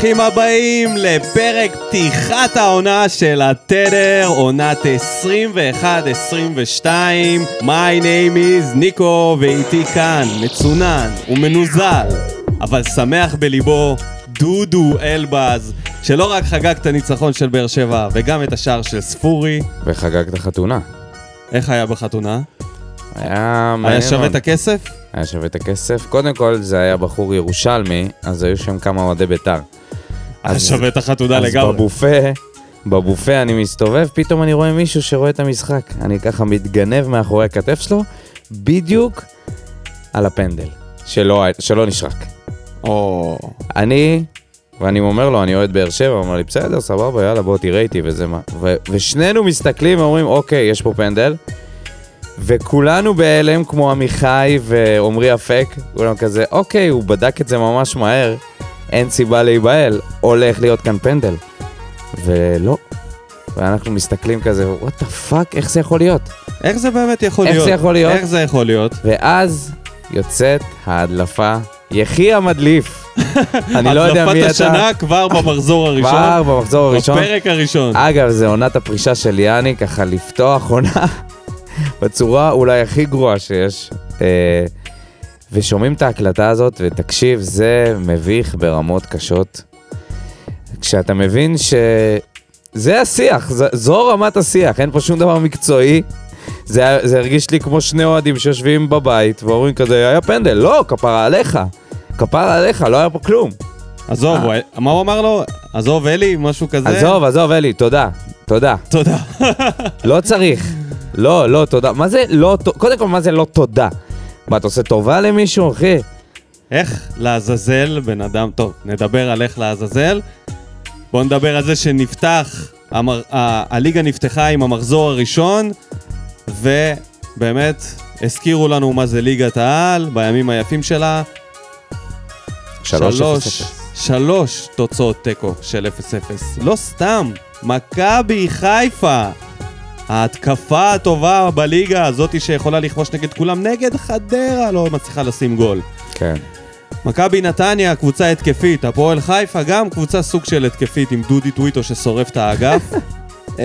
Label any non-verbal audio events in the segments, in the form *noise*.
ברוכים הבאים לפרק פתיחת העונה של התדר, עונת 21-22. My name is ניקו, ואיתי כאן, מצונן ומנוזל, אבל שמח בליבו, דודו אלבז, שלא רק חגג את הניצחון של באר שבע, וגם את השער של ספורי. וחגגת חתונה. איך היה בחתונה? היה מעניין היה שווה. את הכסף? היה שווה את הכסף. קודם כל, זה היה בחור ירושלמי, אז היו שם כמה אוהדי בית"ר. אז- שווה את החתונה אז לגמרי. בבופה, בבופה אני מסתובב, פתאום אני רואה מישהו שרואה את המשחק. אני ככה מתגנב מאחורי הכתף שלו, בדיוק על הפנדל, שלא, שלא נשרק. או... אני, ואני אומר לו, אני אוהד באר שבע, הוא אומר לי, בסדר, סבבה, יאללה, בוא תראה איתי וזה מה. ו- ושנינו מסתכלים ואומרים, אוקיי, יש פה פנדל. וכולנו בהלם כמו עמיחי ועמרי אפק, כולם כזה, אוקיי, הוא בדק את זה ממש מהר, אין סיבה להיבהל, הולך להיות כאן פנדל. ולא. ואנחנו מסתכלים כזה, what the fuck, איך זה יכול להיות? איך זה באמת יכול איך להיות? זה יכול להיות? איך זה יכול להיות? ואז יוצאת ההדלפה, יחי המדליף. *laughs* אני לא יודע מי הדלפת אתה. השנה כבר במחזור הראשון. כבר במחזור הראשון. בפרק הראשון. אגב, זה עונת הפרישה של יאני, ככה לפתוח עונה *laughs* בצורה אולי הכי גרועה שיש. אה, ושומעים את ההקלטה הזאת, ותקשיב, זה מביך ברמות קשות. כשאתה מבין ש... זה השיח, ז- זו רמת השיח, אין פה שום דבר מקצועי. זה, זה הרגיש לי כמו שני אוהדים שיושבים בבית ואומרים כזה, היה פנדל, לא, כפרה עליך. כפרה עליך, לא היה פה כלום. עזוב, הוא- מה הוא אמר לו? עזוב, אלי, משהו כזה? אה. עזוב, עזוב, אלי, תודה, תודה. תודה. לא צריך. לא, לא, תודה. מה זה לא, קודם כל, מה זה לא תודה? מה, אתה עושה טובה למישהו, אחי? איך לעזאזל בן אדם... טוב, נדבר על איך לעזאזל. בואו נדבר על זה שנפתח, המר... ה... הליגה נפתחה עם המחזור הראשון, ובאמת הזכירו לנו מה זה ליגת העל בימים היפים שלה. שלוש, שלוש. שלוש תוצאות תיקו של 0-0. לא סתם, מכבי חיפה. ההתקפה הטובה בליגה, הזאתי שיכולה לכבוש נגד כולם, נגד חדרה, לא מצליחה לשים גול. כן. מכבי נתניה, קבוצה התקפית, הפועל חיפה גם קבוצה סוג של התקפית עם דודי טוויטו ששורף את האגף. *laughs* 0-0.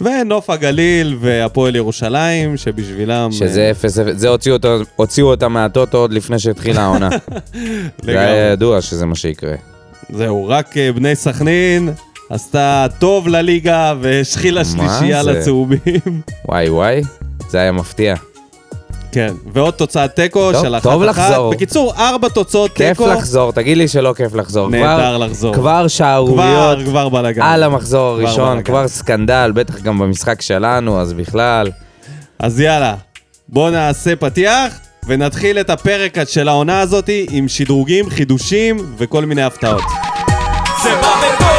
ונוף הגליל והפועל ירושלים, שבשבילם... שזה אפס, אפס. זה הוציאו אותו- הוציאו אותם מהטוטו עוד לפני שהתחילה העונה. *laughs* זה היה. ידוע שזה מה שיקרה. זהו, רק אה, בני סכנין עשתה טוב לליגה והשחילה שלישייה זה? לצהובים. וואי וואי, זה היה מפתיע. כן, ועוד תוצאת תיקו טוב, של אחת טוב אחת. לחזור. בקיצור, ארבע תוצאות כיף תיקו. לחזור, תגיד לי שלא כיף לחזור. נהדר כבר- לחזור. כבר שערוריות. כבר, כבר בלאגן. על המחזור כבר הראשון, בלאגן. כבר סקנדל, בטח גם במשחק שלנו, אז בכלל. אז יאללה, בואו נעשה פתיח ונתחיל את הפרק של העונה הזאת עם שדרוגים, חידושים וכל מיני הפתעות. זה בא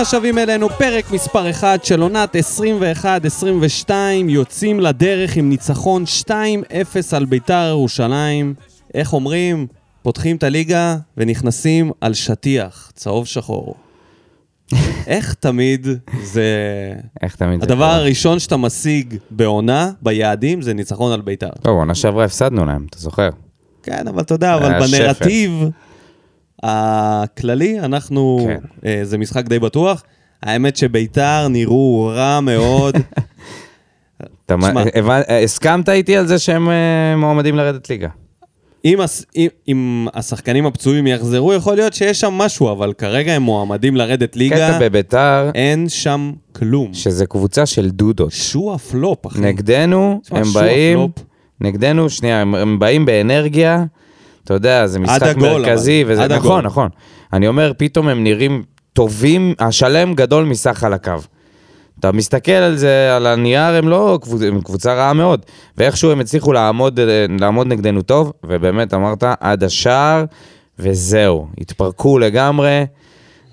השבים אלינו, פרק מספר 1 של עונת 21-22, יוצאים לדרך עם ניצחון 2-0 על ביתר ירושלים. איך אומרים? פותחים את הליגה ונכנסים על שטיח, צהוב שחור. *laughs* איך תמיד זה... איך תמיד זה הדבר? הראשון שאתה משיג בעונה, ביעדים, זה ניצחון על ביתר. טוב, עונה שעברה הפסדנו להם, אתה זוכר? כן, אבל אתה יודע, אבל. בנרטיב הכללי, אנחנו, כן. אה, זה משחק די בטוח. האמת שביתר נראו רע מאוד. *laughs* הסכמת איתי על זה שהם אה, מועמדים לרדת ליגה. אם, אם, אם השחקנים הפצועים יחזרו, יכול להיות שיש שם משהו, אבל כרגע הם מועמדים לרדת ליגה, קטע בביתר, אין שם כלום. שזה קבוצה של דודות. שועה פלופ, אחי. נגדנו, הם באים, פלופ. נגדנו, שנייה, הם, הם באים באנרגיה, אתה יודע, זה משחק הגול, מרכזי, אבל. וזה, נכון, הגול. נכון. אני אומר, פתאום הם נראים טובים, השלם גדול מסך על הקו. אתה מסתכל על זה, על הנייר, הם לא, הם קבוצה רעה מאוד. ואיכשהו הם הצליחו לעמוד, אה, לעמוד נגדנו טוב, ובאמת אמרת, עד השער, וזהו, התפרקו לגמרי.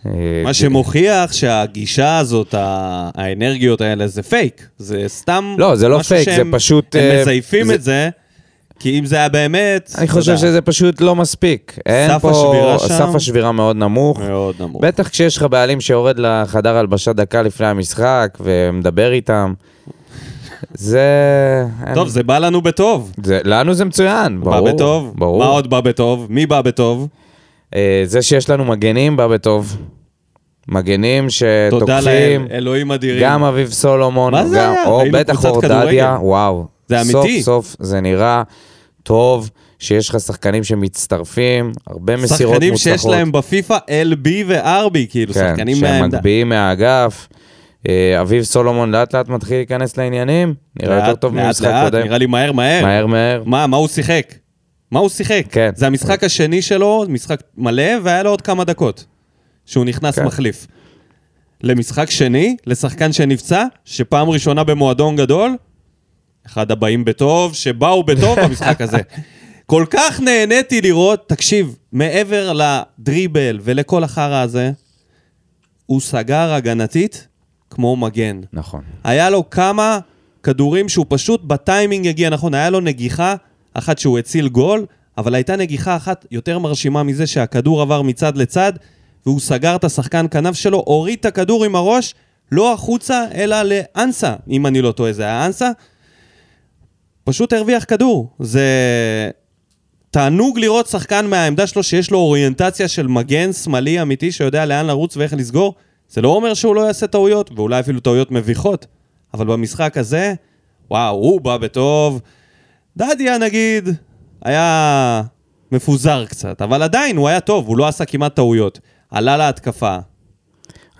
אה, מה שמוכיח שהגישה הזאת, האנרגיות האלה, זה פייק. זה סתם... לא, זה לא פייק, זה שהם- פשוט, הם אה, מזייפים זה- את זה כי אם זה היה באמת... אני חושב יודע, שזה פשוט לא מספיק. אין סף פה... השבירה שם- סף השבירה מאוד נמוך. מאוד נמוך. בטח כשיש לך בעלים שיורד לחדר הלבשה דקה לפני המשחק ומדבר איתם. זה... טוב, זה בא לנו בטוב. זה... לנו זה מצוין, ברור. בא בטוב. ברור. מה עוד בא בטוב? מי בא בטוב? אה, זה שיש לנו מגנים בא בטוב. מגנים תודה שתוקפים, לאל, אלוהים אדירים. גם אביב סולומון, מה זה גם, היה? או בטח אורדדיה. וואו. זה סוף אמיתי. סוף זה נראה טוב, שיש לך שחקנים שמצטרפים, הרבה מסירות שחקנים מוצלחות. שיש להם בפיפא LB ו-RB, כאילו, כן, שחקנים שהם מהעמדה. מגביהים מהאגף. אה, אביב סולומון לאט לאט מתחיל להיכנס לעניינים, נראה יותר טוב ממשחק קודם. נראה לי מהר מהר. מהר מהר. מה, מה הוא שיחק? מה הוא שיחק? כן. זה המשחק השני שלו, משחק מלא, והיה לו עוד כמה דקות. שהוא נכנס כן. מחליף. למשחק שני, לשחקן שנפצע, שפעם ראשונה במועדון גדול, אחד הבאים בטוב, שבאו בטוב במשחק הזה. כל כך נהניתי לראות, תקשיב, מעבר לדריבל ולכל החרא הזה, הוא סגר הגנתית כמו מגן. נכון. היה לו כמה כדורים שהוא פשוט בטיימינג הגיע נכון. היה לו נגיחה אחת שהוא הציל גול, אבל הייתה נגיחה אחת יותר מרשימה מזה שהכדור עבר מצד לצד, והוא סגר את השחקן כנף שלו, הוריד את הכדור עם הראש, לא החוצה, אלא לאנסה, אם אני לא טועה, זה היה אנסה. פשוט הרוויח כדור. זה תענוג לראות שחקן מהעמדה שלו שיש לו אוריינטציה של מגן שמאלי אמיתי שיודע לאן לרוץ ואיך לסגור. זה לא אומר שהוא לא יעשה טעויות, ואולי אפילו טעויות מביכות, אבל במשחק הזה, וואו, הוא בא בטוב. דדיה נגיד, היה מפוזר קצת, אבל עדיין הוא היה טוב, הוא לא עשה כמעט טעויות. עלה להתקפה.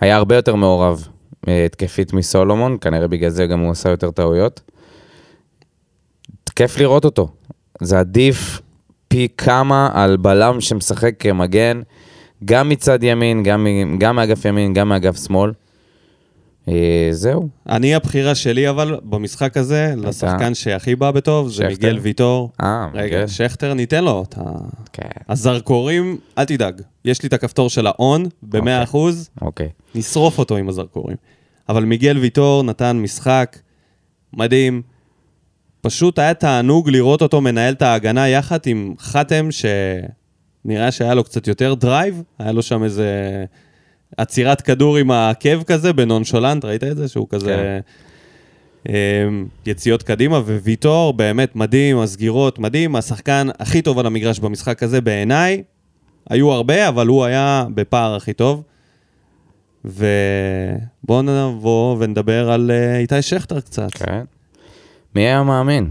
היה הרבה יותר מעורב אה, התקפית מסולומון, כנראה בגלל זה גם הוא עשה יותר טעויות. כיף לראות אותו. זה עדיף פי כמה על בלם שמשחק כמגן, גם מצד ימין, גם, גם מאגף ימין, גם מאגף שמאל. אה, זהו. אני הבחירה שלי אבל במשחק הזה, לשחקן שהכי בא בטוב, זה שכטר? מיגל ויטור. אה, רגע, מיגל. שכטר, ניתן לו את ה... כן, הזרקורים, אל תדאג, יש לי את הכפתור של ה on, ב-100%, אוקיי. נשרוף אותו עם הזרקורים. אבל מיגל ויטור נתן משחק מדהים. פשוט היה תענוג לראות אותו מנהל את ההגנה יחד עם חתם, שנראה שהיה לו קצת יותר drive, היה לו שם איזה עצירת כדור עם העקב כזה ב nonchalant, ראית את זה? שהוא כזה... אמ, יציאות קדימה, וויטור באמת מדהים, הסגירות מדהים, השחקן הכי טוב על המגרש במשחק הזה בעיניי. היו הרבה, אבל הוא היה בפער הכי טוב. ובואו נבוא ונדבר על אה, איתי שכטר קצת. כן. מי היה מאמין?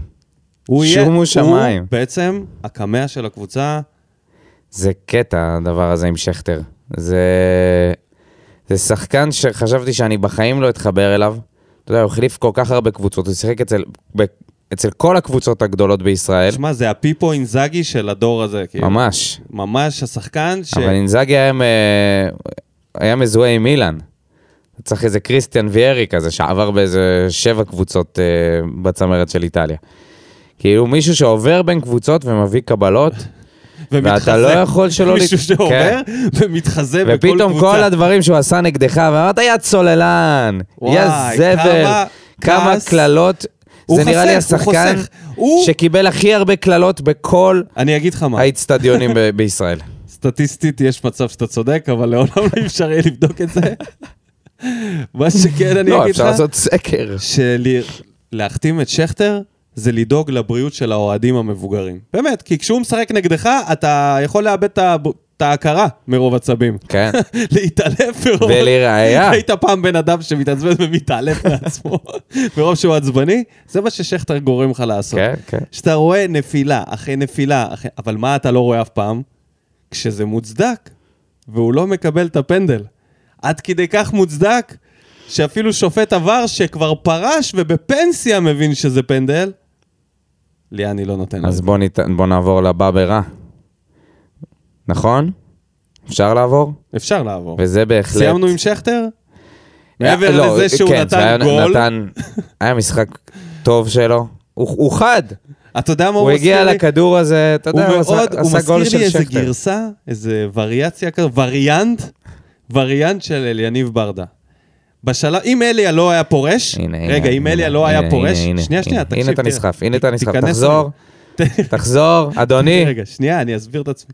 הוא יהיה, שומו שמיים. הוא בעצם הקמע של הקבוצה. זה קטע, הדבר הזה עם שכטר. זה... זה שחקן שחשבתי שאני בחיים לא אתחבר אליו. אתה יודע, הוא החליף כל כך הרבה קבוצות, הוא שיחק אצל, ב... אצל כל הקבוצות הגדולות בישראל. שמע, זה הפיפו אינזאגי של הדור הזה. כאילו. ממש. ממש השחקן ש... אבל אינזאגי היה, מ- היה מזוהה עם אילן. צריך איזה קריסטיאן ויארי כזה, שעבר באיזה שבע קבוצות אה, בצמרת של איטליה. כאילו מישהו שעובר בין קבוצות ומביא קבלות, *laughs* ואתה לא יכול שלא... מישהו שעובר ומתחזה בכל קבוצה. ופתאום כל הדברים שהוא עשה נגדך, ואמרת, יא צוללן, יא זבל, כמה. קללות. זה נראה לי השחקן. הוא- שקיבל הכי הרבה קללות בכל האיצטדיונים בישראל. *laughs* סטטיסטית יש מצב שאתה צודק, אבל לעולם לא אפשר יהיה לבדוק את זה. *laughs* מה שכן אני לא, אגיד אפשר לך, לעשות סקר. שלהחתים את שכטר זה לדאוג לבריאות של האוהדים המבוגרים. באמת, כי כשהוא משחק נגדך, אתה יכול לאבד את ה- את ההכרה מרוב עצבים. כן. *laughs* להתעלף מרוב... ולראיה, היית פעם בן אדם שמתעצבן ומתעלף מעצמו *laughs* מרוב שהוא עצבני? זה מה ששכטר גורם לך לעשות. כן, כן. שאתה רואה נפילה אחרי נפילה, אחרי... אבל מה אתה לא רואה אף פעם? כשזה מוצדק, והוא לא מקבל את הפנדל. עד כדי כך מוצדק, שאפילו שופט עבר שכבר פרש ובפנסיה מבין שזה פנדל, ליאני לא נותן אז לזה. בוא, נת... בוא נעבור לבא ברע. נכון? אפשר לעבור? אפשר לעבור. וזה בהחלט... סיימנו עם שכטר? מעבר לא, לזה שהוא כן, נתן היה- גול, נתן... *laughs* היה משחק טוב שלו. הוא, הוא חד. אתה יודע מה הוא הוא הגיע מזכיר לי? לכדור הזה, אתה הוא יודע, הוא מאוד, עשה, הוא עשה גול מזכיר של לי איזה שכטר. גרסה, איזה וריאציה כזו, וריאנט, וריאנט של אליניב ברדה. בשלב, אם אליה לא היה פורש, הנה, הנה, רגע, אם הנה, אליה לא היה הנה, פורש, הנה, שנייה, שנייה, הנה, תקשיב, הנה אתה. נסחף, הנה אתה נסחף, תחזור. תחזור, אדוני. *laughs* רגע, שנייה, אני אסביר את עצמי.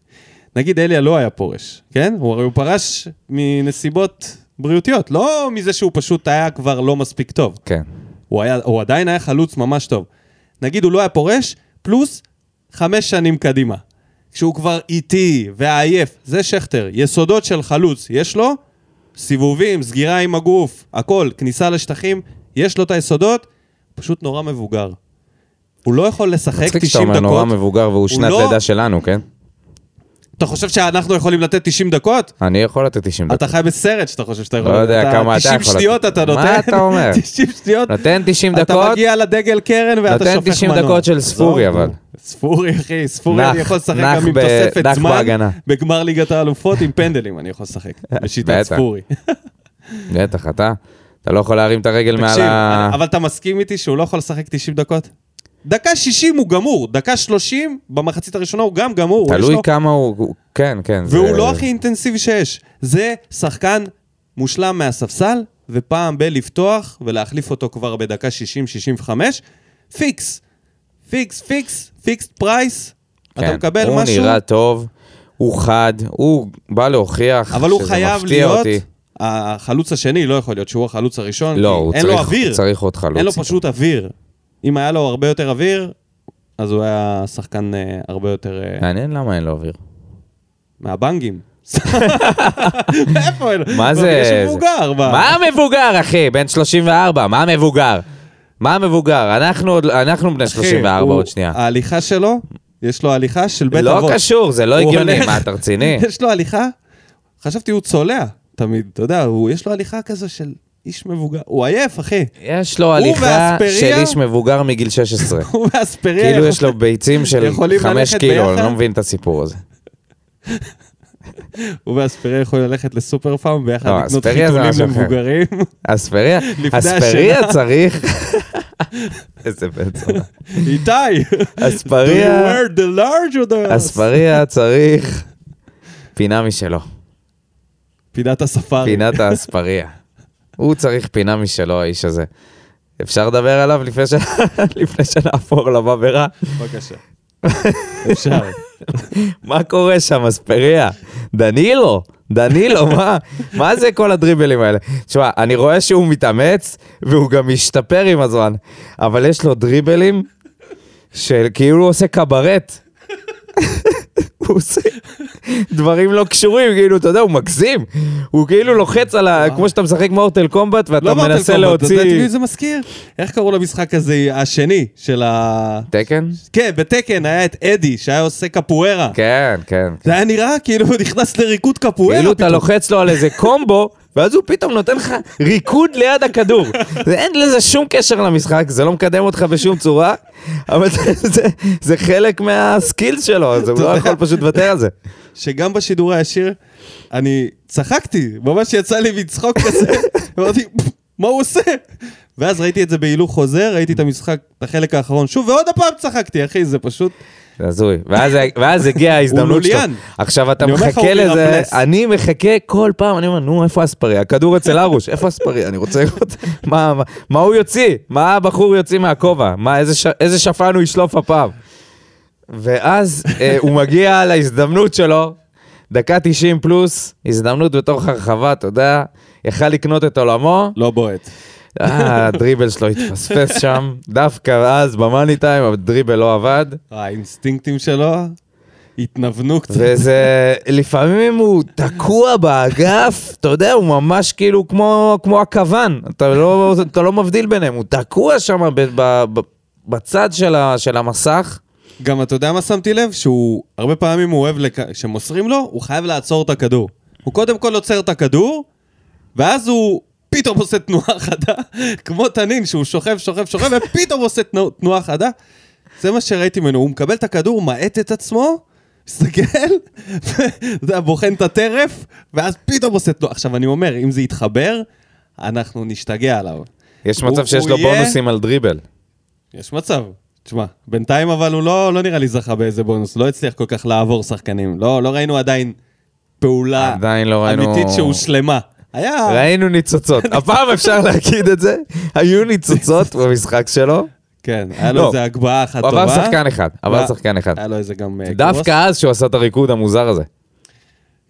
נגיד אליה לא היה פורש, כן? הוא הרי הוא פרש מנסיבות בריאותיות, לא מזה שהוא פשוט היה כבר לא מספיק טוב. כן. הוא, היה, הוא עדיין היה חלוץ ממש טוב. נגיד הוא לא היה פורש, פלוס חמש שנים קדימה. כשהוא כבר איטי ועייף, זה שכטר, יסודות של חלוץ, יש לו? סיבובים, סגירה עם הגוף, הכל, כניסה לשטחים, יש לו את היסודות, פשוט נורא מבוגר. הוא לא יכול לשחק מצחיק שאתה 90 אומר נורא דקות. מבוגר והוא שנת לא- לידה שלנו, כן? אתה חושב שאנחנו יכולים לתת 90 דקות? אני יכול לתת 90 דקות. אתה חי בסרט שאתה חושב שאתה יכול... לא יודע כמה אתה 90 יכול שניות לתת. אתה נותן. מה אתה *laughs* אומר? 90 שניות. נותן 90 אתה דקות, מגיע לדגל קרן ואתה נותן שופך 90 מנוע. דקות של ספורי, עזוב, אבל. ספורי, אחי, ספורי אני יכול לשחק גם עם תוספת זמן. בגמר ליגת האלופות עם פנדלים אני יכול לשחק. *laughs* בשיטת. ספורי. בטח, אתה. אתה לא יכול להרים את הרגל מעל ה... אבל אתה מסכים איתי שהוא לא יכול לשחק 90 דקות? דקה 60 הוא גמור, דקה 30 במחצית הראשונה הוא גם גמור. הוא תלוי לו- כמה הוא... הוא- כן, כן. והוא זה- לא הכי אינטנסיבי שיש. זה שחקן מושלם מהספסל, ופעם בלפתוח ולהחליף אותו כבר בדקה 60-65, פיקס. פיקס, פיקס, פיקס פרייס. כן. אתה מקבל הוא משהו, נראה טוב, הוא חד, הוא בא להוכיח אבל הוא שזה חייב מפתיע להיות אותי. החלוץ השני, לא יכול להיות שהוא החלוץ הראשון, לא, כי הוא אין לו צריך- אוויר. צריך עוד חלוץ. אין לו. פשוט אוויר. אם היה לו הרבה יותר אוויר, אז הוא היה שחקן אה, הרבה יותר אה, מעניין למה אין לו אוויר. מהבנגים. *laughs* איפה אין? מה זה... יש זה- מבוגר. ב- מה מבוגר, אחי? בן 34, מה מבוגר? מה מבוגר? אנחנו עוד- אנחנו בני אחי, 34 הוא- עוד שנייה. ההליכה שלו, יש לו הליכה של בית לא אבות. קשור, זה לא הוא הגיוני, הולך- מה, אתה רציני? *laughs* יש לו הליכה, חשבתי הוא צולע תמיד, אתה יודע, הוא- יש לו הליכה כזו של איש מבוגר. הוא עייף, אחי. יש לו הליכה? של איש מבוגר מגיל 16. *laughs* הוא ואספריה. כאילו יש לו ביצים של יכולים 5 ללכת קילו, אני? לא מבין את הסיפור הזה. *laughs* הוא ואספריה יכולים ללכת לסופר פארם ביחד לא, לקנות חיתולים. למבוגרים. *laughs* אספריה, אספריה. צריך... איזה בן זונה. איתי! אספריה, Do you wear the large or the... אספריה צריך פינה משלו, פינת הספארי. פינת האספריה. הוא צריך פינה משלו, האיש הזה. אפשר לדבר עליו לפני ש- *laughs* לפני שנהפוך לבברה? בבקשה. אפשר. *laughs* מה קורה שם, אספריה? דנילו, דנילו, מה, מה זה כל הדריבלים האלה? תשמע, אני רואה שהוא מתאמץ, והוא גם משתפר עם הזמן, אבל יש לו דריבלים של כאילו הוא עושה קברט. *laughs* הוא עושה דברים לא קשורים, כאילו, אתה יודע, הוא מגזים. הוא כאילו לוחץ על ה... כמו שאתה משחק מורטל קומבט, ואתה לא מנסה קומבט, אתה יודע את להוציא... מי זה מזכיר? איך קראו למשחק הזה, השני, של ה... תקן? כן, בתקן היה את אדי, שהיה עושה קפוארה. כן, כן. זה היה נראה כאילו הוא נכנס לריקוד קפוארה כאילו אתה. לוחץ לו על איזה קומבו, ואז הוא פתאום נותן לך ריקוד ליד הכדור. *laughs* אין לזה שום קשר למשחק, זה לא מקדם אותך בשום צורה, אבל זה, זה, זה חלק מהסקילס שלו, אז הוא לא. יכול פשוט לוותר על זה. שגם בשידור הישיר, אני צחקתי, ממש יצא לי מצחוק כזה, *laughs* אמרתי, מה הוא עושה? ואז ראיתי את זה בהילוך חוזר, ראיתי את המשחק, את החלק האחרון שוב, ועוד הפעם צחקתי, אחי, זה פשוט... זה הזוי. ואז, ואז הגיעה ההזדמנות שלו. עכשיו אתה מחכה לזה. אני מחכה כל פעם, אני אומר, נו, איפה אספריה? הכדור אצל ארוש, איפה אספריה? אני רוצה לראות *laughs* מה, מה, מה הוא יוציא, מה הבחור יוציא מהכובע, מה, איזה, ש, איזה שפן הוא ישלוף הפעם. ואז אה, הוא מגיע להזדמנות שלו, דקה 90 פלוס, הזדמנות בתוך הרחבה, אתה יודע, יכל לקנות את עולמו, לא בועט. אה, הדריבל שלו התפספס שם, דווקא אז במאני טיים, הדריבל לא עבד. האינסטינקטים שלו התנוונו קצת. וזה, לפעמים הוא תקוע באגף, אתה יודע, הוא ממש כאילו כמו, כמו הכוון, אתה לא, אתה לא מבדיל ביניהם, הוא תקוע שם בצד של, ה, של המסך. גם אתה יודע מה שמתי לב? שהוא, הרבה פעמים הוא אוהב, לק... כשמוסרים לו, הוא חייב לעצור את הכדור. הוא קודם כל עוצר את הכדור, ואז הוא פתאום עושה תנועה חדה, כמו תנין, שהוא שוכב, שוכב, שוכב, ופתאום עושה תנוע- תנועה חדה. זה מה שראיתי ממנו, הוא מקבל את הכדור, הוא מאט את עצמו, מסתכל, *laughs* בוחן את הטרף, ואז פתאום עושה תנועה. עכשיו, אני אומר, אם זה יתחבר, אנחנו נשתגע עליו. יש הוא- מצב שיש הוא לו יהיה- בונוסים על דריבל. יש מצב. תשמע, בינתיים אבל הוא לא, לא נראה לי זכה באיזה בונוס, לא הצליח כל כך לעבור שחקנים. לא, לא ראינו עדיין פעולה עדיין לא ראינו- אמיתית שהושלמה. היה... ראינו ניצוצות, *laughs* הפעם אפשר להגיד את זה, היו ניצוצות *laughs* במשחק שלו, כן, היה לו לא. איזה הגבהה אחת הוא טובה. עבר שחקן אחד, עבר וה- שחקן אחד. היה לו איזה גם אה, קרוס. דווקא אז שהוא עשה את הריקוד המוזר הזה.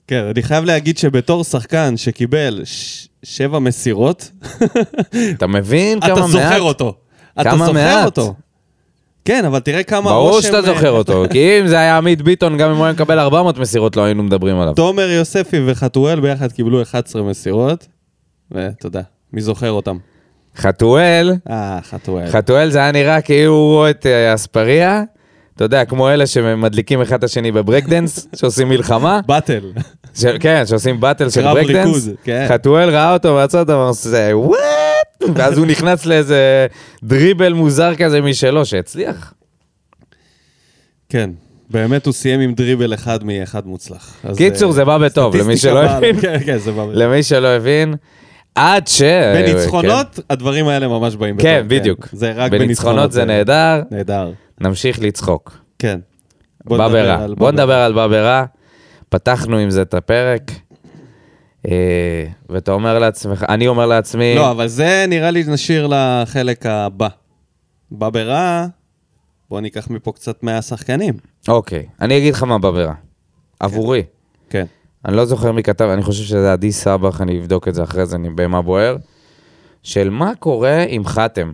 כן, אני חייב להגיד שבתור שחקן שקיבל שבע מסירות, אתה מבין *laughs* אתה כמה מעט? זוכר אותו. אתה זוכר. אותו. כן, אבל תראה כמה ברור. שאתה אה, זוכר *laughs* אותו, כי אם זה היה עמית ביטון, גם אם הוא היה מקבל 400 מסירות, לא היינו מדברים עליו. תומר יוספי וחתואל ביחד קיבלו 11 מסירות, ואתה יודע, מי זוכר אותם? חתואל, אה, חתואל. חתואל זה היה נראה כאילו הוא רואה את אה, אספריה, אתה יודע, כמו אלה שמדליקים אחד את השני ב break dance, שעושים מלחמה, battle. ש- כן, שעושים battle של קרב break dance. ריקוד, כן. חתואל ראה אותו מהצד, אמר, זה what? ואז הוא נכנס לאיזה דריבל מוזר כזה משלו, שהצליח. כן, באמת הוא סיים עם דריבל אחד מאחד מוצלח. קיצור, אה, זה בא בטוב, למי שלא הבין. כן, כן, זה בא בטוב. למי שלא הבין, עד ש... בניצחונות, הדברים האלה ממש באים בטוב. כן, בדיוק. זה רק בניצחונות זה נהדר, נהדר, נמשיך לצחוק. כן. בוא נדבר. על בוא פתחנו עם זה את הפרק, אה, ואתה אומר לעצמך, אני אומר לעצמי, לא, אבל זה נראה לי נשאיר לחלק הבא. בא ברע, בוא ניקח מפה קצת מהשחקנים. אוקיי, אני אגיד לך מה בא ברע. עבורי. כן. אני לא זוכר מי כתב, אני חושב שזה עדי סבח, אני אבדוק את זה אחרי זה, אני במה בוער. של מה קורה עם חתם.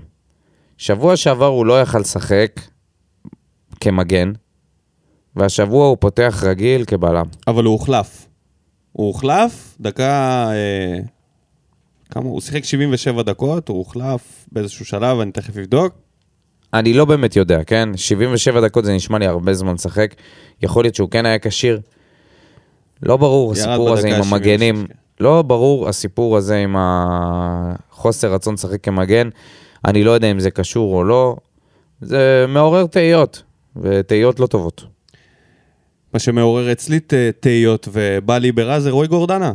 שבוע שעבר הוא לא יכל לשחק כמגן, והשבוע הוא פותח רגיל כבלם. אבל הוא הוחלף. הוא הוחלף, דקה... אה, כמה? הוא שיחק 77 דקות, הוא הוחלף באיזשהו שלב, אני תכף אבדוק. אני לא באמת יודע, כן? 77 דקות זה נשמע לי הרבה זמן לשחק. יכול להיות שהוא כן היה כשיר. לא ברור הסיפור הזה עם המגנים. 76, לא ברור הסיפור הזה עם החוסר רצון לשחק כמגן. אני לא יודע אם זה קשור או לא. זה מעורר תהיות, ותהיות לא טובות. מה שמעורר אצלי תהיות ובא לי ברע זה רוי גורדנה.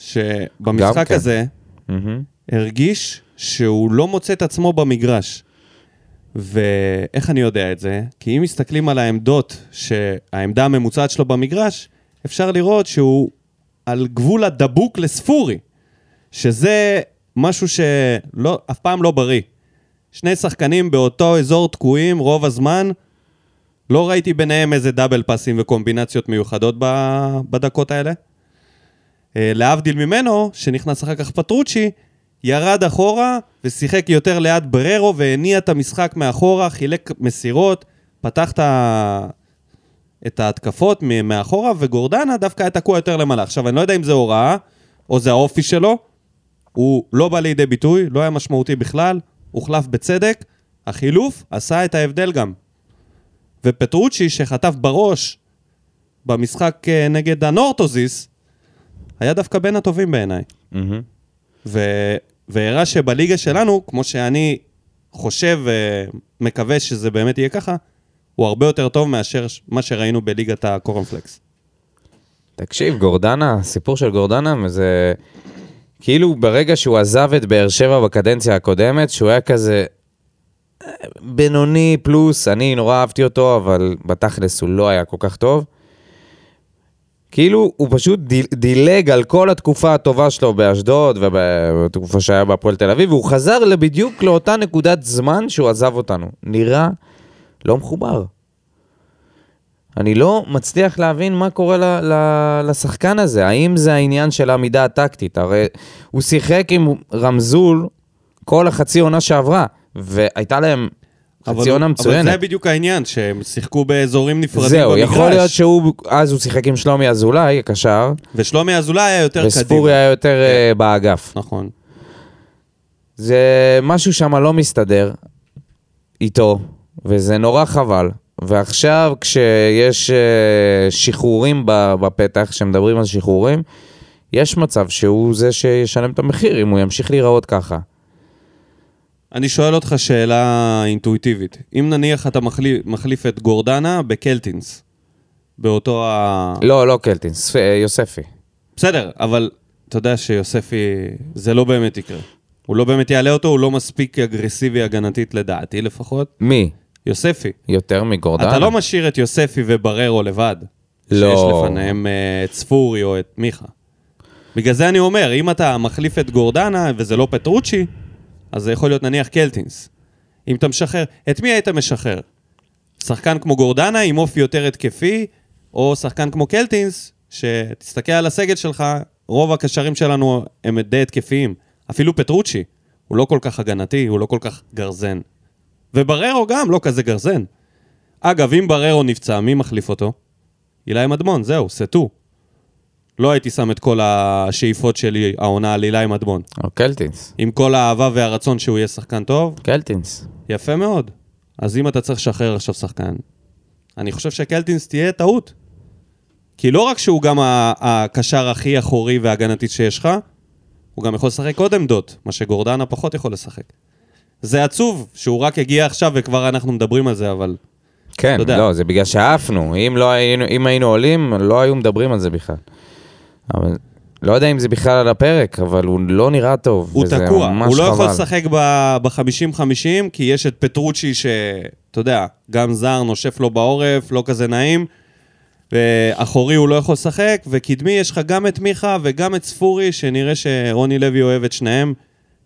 שבמשחק כן. הזה מהמם. הרגיש שהוא לא מוצא את עצמו במגרש. ואיך אני יודע את זה? כי אם מסתכלים על העמדות, שהעמדה הממוצעת שלו במגרש, אפשר לראות שהוא על גבול הדבוק לספורי, שזה משהו שאף פעם לא בריא. שני שחקנים באותו אזור תקועים רוב הזמן, לא ראיתי ביניהם איזה דאבל פאסים וקומבינציות מיוחדות בדקות האלה. אה, להבדיל ממנו, שנכנס אחר כך פטרוצ'י, ירד אחורה ושיחק יותר ליד בררו והניע את המשחק מאחורה, חילק מסירות, פתח את ההתקפות מאחורה, וגורדנה דווקא היה תקוע יותר למעלה. עכשיו, אני לא יודע אם זה הוראה, או זה האופי שלו, הוא לא בא לידי ביטוי, לא היה משמעותי בכלל, הוחלף בצדק, החילוף עשה את ההבדל גם. ופטרוצ'י, שחטף בראש במשחק אה, נגד הנורטוזיס, היה דווקא בין הטובים בעיניי. מהמם. ו- והראה שבליגה שלנו, כמו שאני חושב ומקווה שזה באמת יהיה ככה, הוא הרבה יותר טוב מאשר מה שראינו בליגת הקורנפלקס. תקשיב, גורדנה, הסיפור של גורדנה זה כאילו ברגע שהוא עזב את באר שבע בקדנציה הקודמת, שהוא היה כזה אה, בינוני פלוס, אני נורא אהבתי אותו, אבל בתכלס הוא לא היה כל כך טוב. כאילו הוא פשוט דיל, דילג על כל התקופה הטובה שלו באשדוד ובתקופה שהיה בהפועל תל אביב, והוא חזר בדיוק לאותה נקודת זמן שהוא עזב אותנו. נראה לא מחובר. אני לא מצליח להבין מה קורה ל, ל, לשחקן הזה. האם זה העניין של העמידה הטקטית? הרי הוא שיחק עם רמזול כל החצי עונה שעברה, והייתה להם אבל חצי עונה אבל מצוינת. זה בדיוק העניין, שהם שיחקו באזורים נפרדים זהו, במגרש. יכול להיות שהוא, אז הוא שיחק עם שלומי אזולאי, הקשר, ושלומי אזולאי היה יותר קדימה. וספורי היה יותר אה, באגף. נכון. זה משהו שם לא מסתדר איתו, וזה נורא חבל. ועכשיו כשיש אה, שחרורים בפתח, כשמדברים על שחרורים, יש מצב שהוא זה שישלם את המחיר אם הוא ימשיך להיראות ככה. אני שואל אותך שאלה אינטואיטיבית. אם נניח אתה מחליף, מחליף את גורדנה בקלטינס, באותו ה... לא, לא קלטין, ספ... אה, יוספי. בסדר, אבל אתה יודע שיוספי, זה לא באמת יקרה. הוא לא באמת יעלה אותו, הוא לא מספיק אגרסיבי הגנתית לדעתי לפחות. מי? יוספי. יותר מגורדנה? אתה לא משאיר את יוספי ובררו לבד. לא. שיש לפניהם אה, את ספורי או את מיכה. בגלל זה אני אומר, אם אתה מחליף את גורדנה וזה לא פטרוצ'י, אז זה יכול להיות נניח קלטינס. אם אתה משחרר, את מי היית משחרר? שחקן כמו גורדנה עם אופי יותר התקפי, או שחקן כמו קלטינס, שתסתכל על הסגל שלך, רוב הקשרים שלנו הם די התקפיים. אפילו פטרוצ'י, הוא לא כל כך הגנתי, הוא לא כל כך גרזן. ובררו גם לא כזה גרזן. אגב, אם בררו נפצע, מי מחליף אותו? אילי מדמון, זהו, סטו. לא הייתי שם את כל השאיפות שלי, העונה על אילי מדמון. או קלטינס. עם כל האהבה והרצון שהוא יהיה שחקן טוב, קלטינס. יפה מאוד. אז אם אתה צריך לשחרר עכשיו שחקן, אני חושב שקלטינס תהיה טעות. כי לא רק שהוא גם הקשר הכי אחורי והגנתי שיש לך, הוא גם יכול לשחק עוד עמדות, מה שגורדנה פחות יכול לשחק. זה עצוב שהוא רק הגיע עכשיו וכבר אנחנו מדברים על זה, אבל... כן. לא, זה בגלל שעפנו. אם לא היינו, אם היינו עולים, לא היו מדברים על זה בכלל. אבל לא יודע אם זה בכלל על הפרק, אבל הוא לא נראה טוב. הוא תקוע, הוא לא יכול חבל. לשחק ב-50-50, כי יש את פטרוצ'י שאתה יודע, גם זר נושף לו בעורף, לא כזה נעים, ואחורי הוא לא יכול לשחק, וקדמי יש לך גם את מיכה וגם את ספורי, שנראה שרוני לוי אוהב את שניהם.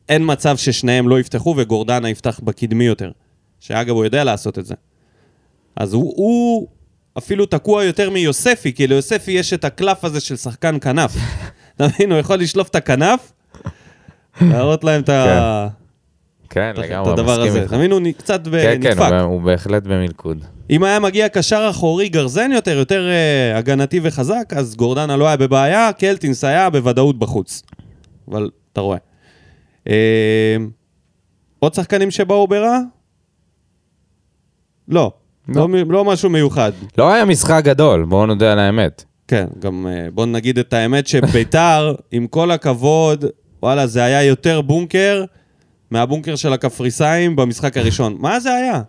אין מצב ששניהם לא יפתחו וגורדנה יפתח בקדמי יותר. שאגב, הוא יודע לעשות את זה. אז הוא, הוא אפילו תקוע יותר מיוספי, כי ליוספי יש את הקלף הזה של שחקן כנף. *laughs* אתה מבין? הוא יכול לשלוף את הכנף, להראות להם את ה... כן, את לגמרי, הדבר מסכים הזה. איתך. אתה מבין? הוא קצת כן, כן, נדפק. הוא- הוא בהחלט במלכוד. אם היה מגיע קשר אחורי גרזן יותר, יותר אה, הגנתי וחזק, אז גורדנה לא היה בבעיה, קלטינס היה בוודאות בחוץ. אבל אתה רואה. אה, עוד שחקנים שבאו ברע? לא. לא. לא, לא משהו מיוחד. לא היה משחק גדול, בואו נודה על האמת. כן, גם אה, בוא נגיד את האמת שביתר, *laughs* עם כל הכבוד, וואלה, זה היה יותר בונקר מהבונקר של הקפריסאים במשחק הראשון. מה זה היה?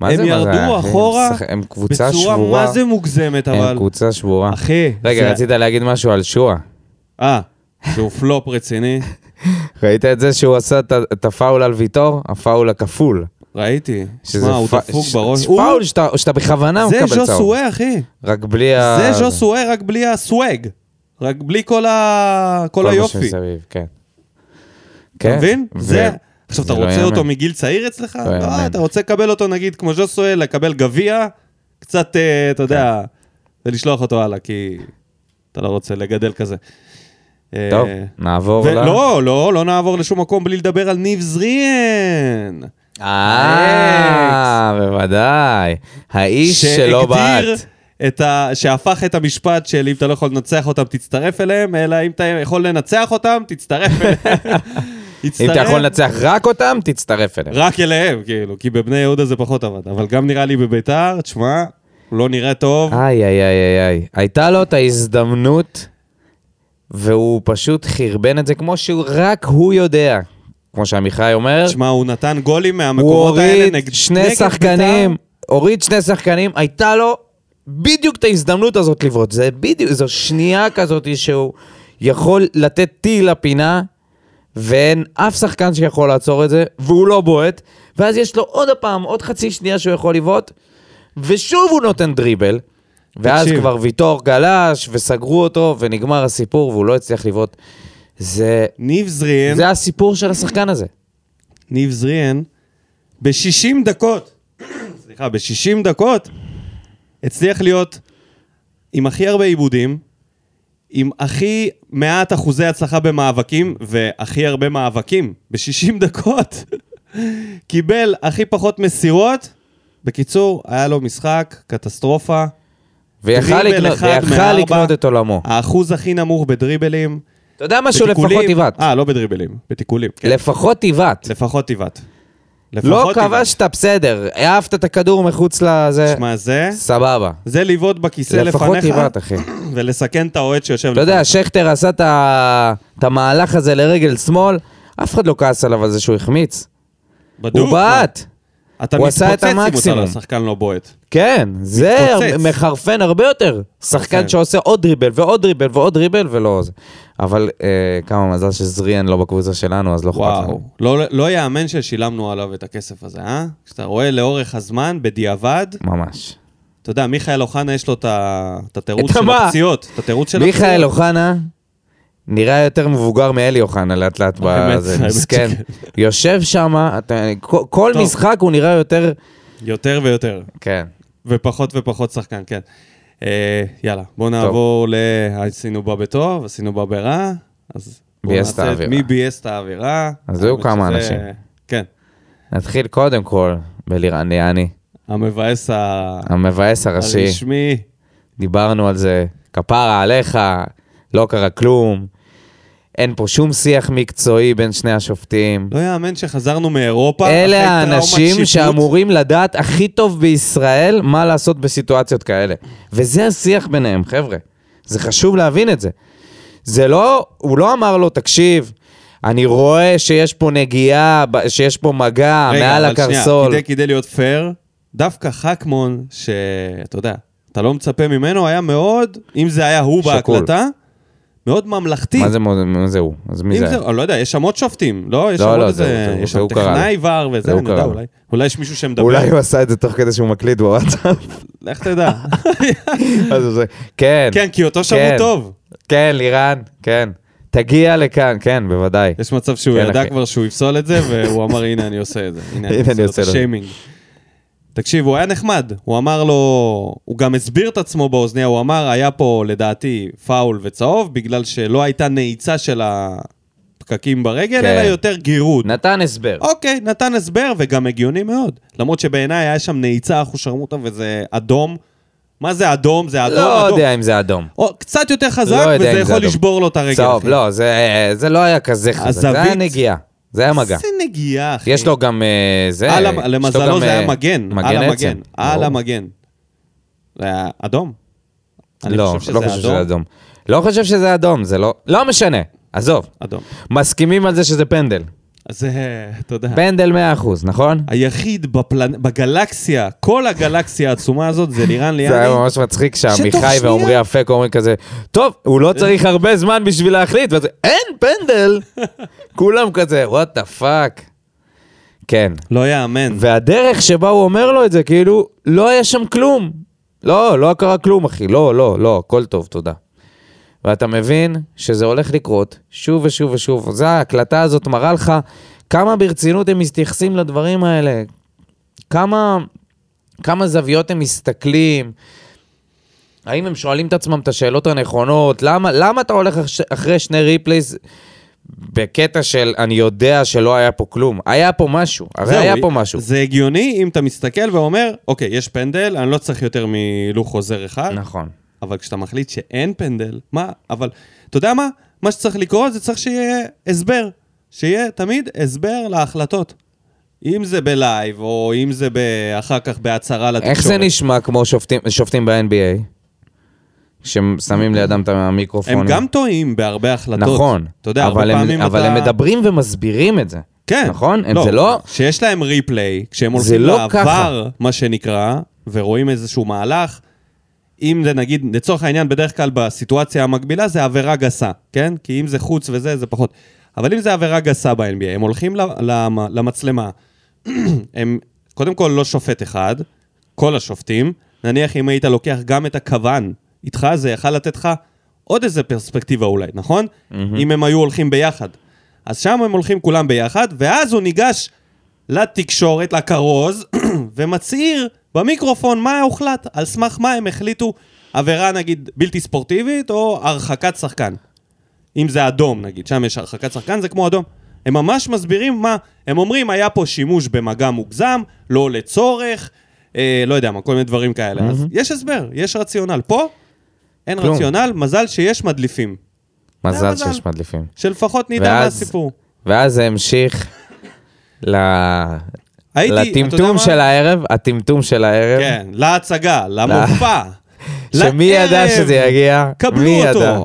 מה הם זה, זה ירדו אחי? אחורה שח- הם קבוצה בצורה שבורה. מה זה מוגזמת, אבל... הם קבוצה שבורה. אחי, רגע, זה- רצית להגיד משהו על שועה. אה, שהוא פלופ רציני. *laughs* ראית את זה שהוא עשה את הפאול על ויטור? הפאול הכפול. ראיתי. שמע, הוא דפוק בראש. הוא- פאול שאתה בכוונה זה מקבל צהוב. ז'וסואה, אחי. רק בלי ה... זה ז'וסואה, רק בלי הסוואג. רק בלי כל ה- כל כל מה היופי. שמסביב, כן. אתה כן, מבין? זה... עכשיו, אתה זה לא רוצה. אותו מגיל צעיר אצלך? לא לא. אתה רוצה לקבל אותו, נגיד, כמו ז'וסואה, לקבל גביע, קצת, אה, אתה יודע, כן. ולשלוח אותו הלאה, כי אתה לא רוצה לגדל כזה. אה, טוב, נעבור ל... ולא, לא, לא נעבור לשום מקום בלי לדבר על ניב זריאן. אה, בוודאי. האיש שלא בעט. את ה... שהפך את המשפט של אם אתה לא יכול לנצח אותם, תצטרף אליהם, אלא אם אתה יכול לנצח אותם, תצטרף אליהם. *laughs* אם אתה יכול לנצח רק אותם, תצטרף אליהם. רק אליהם, כאילו, כי בבני יהודה זה פחות עבד. אבל גם נראה לי בביתר, תשמע, לא נראה טוב. איי, איי, איי, איי, איי. הייתה לו את ההזדמנות, והוא פשוט חרבן את זה כמו שרק הוא יודע. כמו שעמיחי אומר, תשמע, הוא נתן גולים הוא מהמקומות האלה הוריד נגד... שני נגד שחקנים, ביתר. הוריד שני שחקנים, הייתה לו בדיוק את ההזדמנות הזאת לבעוט. זה בדיוק, זו שנייה כזאת שהוא יכול לתת טיל לפינה, ואין אף שחקן שיכול לעצור את זה, והוא לא בועט, ואז יש לו עוד הפעם, עוד חצי שנייה שהוא יכול לבעוט, ושוב הוא נותן דריבל, ואז תקשיב. כבר ויטור גלש, וסגרו אותו, ונגמר הסיפור, והוא לא הצליח לבעוט. זה, ניב זריאן, זה הסיפור של השחקן הזה. ניב זריאן, ב-60 דקות, סליחה, ב-60 דקות, הצליח להיות עם הכי הרבה עיבודים, עם הכי מעט אחוזי הצלחה במאבקים, והכי הרבה מאבקים, ב-60 *laughs* דקות. קיבל הכי פחות מסירות. בקיצור, היה לו משחק, קטסטרופה. ויכל לקנות. לקנות את עולמו. האחוז הכי נמוך בדריבלים. אתה יודע משהו? לפחות בתיקולים- עיוות. אה, לא בדריבלים, בתיקולים. כן. לפחות עיוות. לפחות עיוות. לא לפחות. כבשת, בסדר. העפת את הכדור מחוץ לזה, שמע, זה, סבבה. זה לבעוט בכיסא לפחות לפניך, עיוות, אחי. *clears throat* ולסכן את האוהד שיושב אתה יודע, שכטר עשה את המהלך הזה לרגל שמאל, אף אחד לא כעס עליו על זה שהוא החמיץ. בדוק. הוא בעט. אתה הוא עשה את מתפוצץ אם. אתה שחקן לא בועט. כן, זה מתפוצץ. מחרפן הרבה יותר. שחקן. שעושה עוד דריבל ועוד דריבל ועוד דריבל ולא זה. אבל אה, כמה מזל שזריאן לא בקבוצה שלנו, אז לא אכפת וואו. לנו. לא, לא יאמן ששילמנו עליו את הכסף הזה, אה? כשאתה רואה לאורך הזמן, בדיעבד, ממש. אתה יודע, מיכאל אוחנה יש לו את התירוץ של? הפציעות. את התירוץ של מיכאל אוחנה נראה יותר מבוגר מאלי אוחנה לאט לאט בזה, מסכן. שכן. יושב שם, כל. משחק הוא נראה יותר... יותר ויותר. כן. ופחות ופחות שחקן, כן. אה, יאללה, בואו נעבור ל... עשינו בה בטוב, עשינו בה ברע, אז ביאס את האווירה. מי ביאס את האווירה. אז היו כמה שזה- אנשים. כן, נתחיל קודם כל בלירן ליאני, המבאס ה- המבאס הראשי. הרשמי. דיברנו על זה, כפרה עליך, לא קרה כלום. אין פה שום שיח מקצועי בין שני השופטים. לא יאמן שחזרנו מאירופה. אלה האנשים. שאמורים לדעת הכי טוב בישראל מה לעשות בסיטואציות כאלה. וזה השיח ביניהם, חבר'ה. זה חשוב להבין את זה. זה לא, הוא לא אמר לו, תקשיב, אני רואה שיש פה נגיעה, שיש פה מגע רגע, מעל אבל שנייה, הקרסול. כדי, כדי להיות פייר, דווקא חכמון, שאתה יודע, אתה לא מצפה ממנו, היה מאוד, אם זה היה הוא שקול. בהקלטה, מאוד ממלכתי. מה זה, מה זה הוא? אז מי זה? זה, אני לא יודע, יש שם עוד שופטים, לא? יש לא, שם עוד לא, איזה, זה- זה- יש שם טכנאי ור זה וזה, אני יודע, אולי. אולי יש מישהו שמדבר. אולי הוא עשה את זה תוך כדי שהוא מקליט בוואטסאפ. לך תדע. *laughs* אז הוא זה- כן, כן, כי אותו שמעו כן. טוב. כן, לירן, כן. תגיע לכאן, כן, בוודאי. יש מצב שהוא כן, ידע. כבר שהוא יפסול את זה, והוא אמר, הנה, אני עושה את זה. הנה, אני עושה. את השיימינג. תקשיב, הוא היה נחמד. הוא אמר לו, הוא גם הסביר את עצמו באוזניה, הוא אמר, היה פה לדעתי פאול וצהוב, בגלל שלא הייתה נעיצה של הפקקים ברגל, כן. אלא יותר גירוד. נתן הסבר. אוקיי, נתן הסבר, וגם הגיוני מאוד. למרות שבעיניי היה שם נעיצה אחושרמוטה וזה אדום. מה זה אדום? זה אדום, לא אדום. יודע אם זה אדום. או, קצת יותר חזק, לא וזה יכול. לשבור לו את הרגל. צהוב. לא, זה זה לא היה כזה חזק, זה היה הזווית- נגיעה. זה היה מגע. זה נגיעה, אחי. יש לו גם אה, זה, על יש המ- לו למזלו גם, זה היה אה, מגן, מגן על עצם. המגן, על ברור. המגן. זה היה אדום. אני לא, חושב לא שזה חושב שזה אדום. לא חושב שזה אדום, זה לא... לא משנה, עזוב. אדום. מסכימים על זה שזה פנדל. אז זה, אתה יודע, פנדל 100%, נכון? היחיד בפלנ... בגלקסיה, כל הגלקסיה העצומה הזאת זה לירן *laughs* זה היה ליאני. ממש מצחיק שעמיחי ועמרי אפק אומרים כזה, טוב, הוא לא צריך הרבה זמן בשביל להחליט, וזה, אין פנדל! *laughs* כולם כזה, what the fuck. כן. לא יאמן. והדרך שבה הוא אומר לו את זה, כאילו, לא היה שם כלום. לא, לא קרה כלום, אחי. לא, לא, לא, הכל טוב, תודה. ואתה מבין שזה הולך לקרות שוב ושוב ושוב. זה ההקלטה הזאת מראה לך כמה ברצינות הם מתייחסים לדברים האלה. כמה, כמה זוויות הם מסתכלים. האם הם שואלים את עצמם את השאלות הנכונות? למה, למה אתה הולך אח- אחרי שני replays בקטע של אני יודע שלא היה פה כלום? היה פה משהו, הרי זהו, היה פה משהו. זה הגיוני אם אתה מסתכל ואומר, אוקיי, יש פנדל, אני לא צריך יותר מהלוך חוזר אחד, נכון. אבל כשאתה מחליט שאין פנדל, מה, אבל, אתה יודע מה? מה שצריך לקרות זה צריך שיהיה הסבר. שיהיה תמיד הסבר להחלטות. אם זה ב live, או אם זה אחר כך בהצהרה לתקשורת. איך זה נשמע כמו שופטים, שופטים ב-NBA? ששמים לידם את המיקרופונים. הם גם טועים בהרבה החלטות. נכון, אתה יודע, הרבה אבל, הם, פעמים אבל אתה... הם מדברים ומסבירים את זה. כן. נכון? הם- זה לא... שיש להם replay, כשהם הולכים לא לעבר, ככה. מה שנקרא, ורואים איזשהו מהלך, אם זה נגיד, לצורך העניין, בדרך כלל בסיטואציה המקבילה זה עבירה גסה, כן? כי אם זה חוץ וזה, זה פחות. אבל אם זה עבירה גסה ב-NBA, הם הולכים למצלמה, *clears throat* הם קודם כל לא שופט אחד, כל השופטים, נניח אם היית לוקח גם את הכוון איתך, זה יכל לתת לך עוד איזה פרספקטיבה אולי, נכון? אם הם היו הולכים ביחד. אז שם הם הולכים כולם ביחד, ואז הוא ניגש לתקשורת, לכרוז, *clears throat* ומצהיר במיקרופון מה הוחלט, על סמך מה הם החליטו עבירה נגיד בלתי ספורטיבית או הרחקת שחקן. אם זה אדום נגיד, שם יש הרחקת שחקן, זה כמו אדום. הם ממש מסבירים מה, הם אומרים היה פה שימוש במגע מוגזם, לא לצורך, אה, לא יודע מה, כל מיני דברים כאלה. אז יש הסבר, יש רציונל. פה אין כלום. רציונל, מזל שיש מדליפים. מזל מזל. שיש מדליפים. שלפחות נדע ואז- מהסיפור. ואז זה המשיך ל... הייתי, לטמטום? של הערב, הטמטום של הערב. כן, להצגה, למופע. *laughs* שמי ידע לערב. שזה יגיע? קבלו מי אותו. ידע?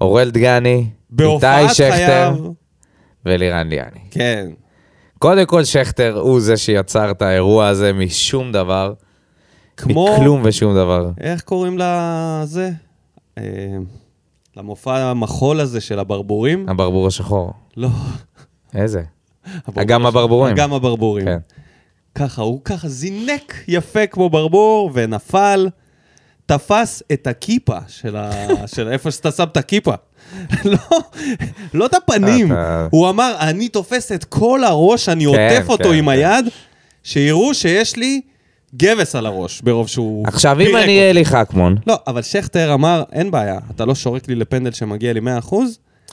אורל דגני, איתי שכטר. ולירן ליאני. כן. קודם כל שכטר הוא זה שיצר את האירוע הזה משום דבר, כמו... מכלום ושום דבר. איך קוראים לזה? אה, למופע המחול הזה של הברבורים? הברבור השחור. לא. איזה? אגם. הברבורים. אגם הברבורים. כן. ככה, הוא ככה זינק יפה כמו ברבור ונפל. תפס את הכיפה של, ה... *laughs* של איפה שאתה שם את הכיפה. *laughs* לא, לא את הפנים. הוא אמר, אני תופס את כל הראש, אני כן, עוטף אותו כן, עם כן. היד, שיראו שיש לי גבס על הראש, ברוב שהוא... *laughs* עכשיו, אם אני אלי חכמון, לא, אבל שכטר אמר, אין בעיה, אתה לא שורק לי לפנדל שמגיע לי 100%,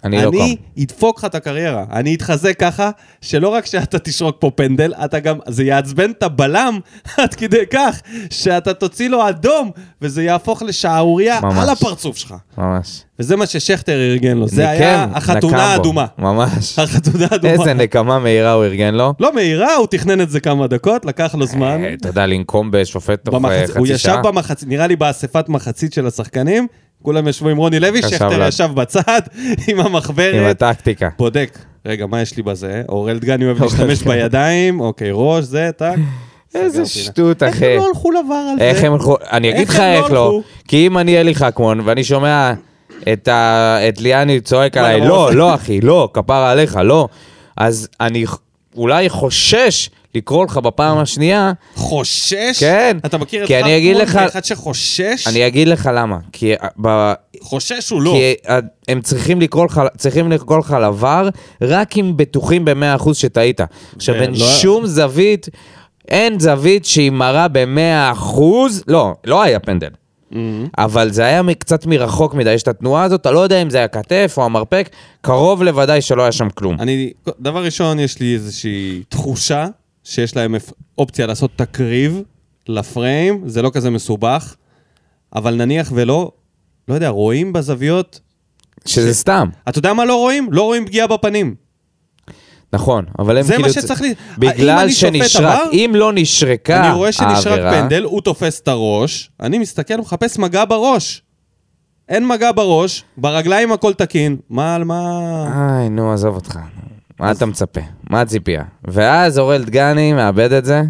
אני לא אני קם. אדפוק לך את הקריירה. אני אתחזק ככה, שלא רק שאתה תשרוק פה פנדל, אתה גם, זה יעצבן את הבלם *laughs* עד כדי כך, שאתה תוציא לו אדום, וזה יהפוך לשערורייה. על הפרצוף שלך. ממש. וזה מה ששכטר ארגן לו, זה היה החתונה. האדומה. ממש. *laughs* החתונה האדומה. איזה נקמה מהירה הוא ארגן לו. לא מהירה, הוא תכנן את זה כמה דקות, לקח לו זמן. אה, אתה יודע, לנקום בשופט תוך אה, במחצ... הוא חצי ישב שעה. במחצית, נראה לי באספת מחצית של השחקנים, כולם ישבו עם רוני לוי, שכטר ישב בצד עם *laughs* עם המחברת, הטקטיקה. בודק, רגע, מה יש לי בזה? אורל דגני אוהב להשתמש. בידיים, אוקיי, ראש, זה, טאק. *laughs* איזה. שטות, איך אחי. הם לא הלכו לבר על זה? איך הם הלכו, אני אגיד איך לך לא איך לא? כי אם אני אלי חכמון ואני שומע את ליאני צועק עליי, לא, לא אחי, לא, כפרה עליך, לא, אז אני אולי חושש לקרוא לך בפעם השנייה, חושש? כן, אתה מכיר את לך- כאחד שחושש? אני אגיד לך למה, כי ב- חושש הוא לא. כי אה, הם צריכים לקרוא לך, צריכים לקרוא לך לבר, רק אם בטוחים ב-100% שטעית. עכשיו, אין ולא- שום זווית, אין זווית שהיא מראה ב-100%, לא, לא היה פנדל. Mhm. אבל זה היה קצת מרחוק מדי, יש את התנועה הזאת, אתה לא יודע אם זה היה כתף או המרפק, קרוב לוודאי שלא היה שם כלום. אני, דבר ראשון, יש לי איזושהי תחושה שיש להם אופציה לעשות תקריב לפריים, זה לא כזה מסובך, אבל נניח ולא, לא יודע, רואים בזוויות, שזה סתם, אתה יודע מה לא רואים? לא רואים פגיעה בפנים. נכון, אבל הם זה כאילו... מה שצריך. האם בגלל שנשרק? אם לא נשרקה אני רואה שנשרק העבירה- פנדל, הוא תופס את הראש, אני מסתכל ומחפש מגע בראש. אין מגע בראש, ברגליים הכל תקין, מה על מה... איי, נו, עזוב אותך. מה אתה מצפה? מה הציפייה? ואז אורל דגני מאבד את זה,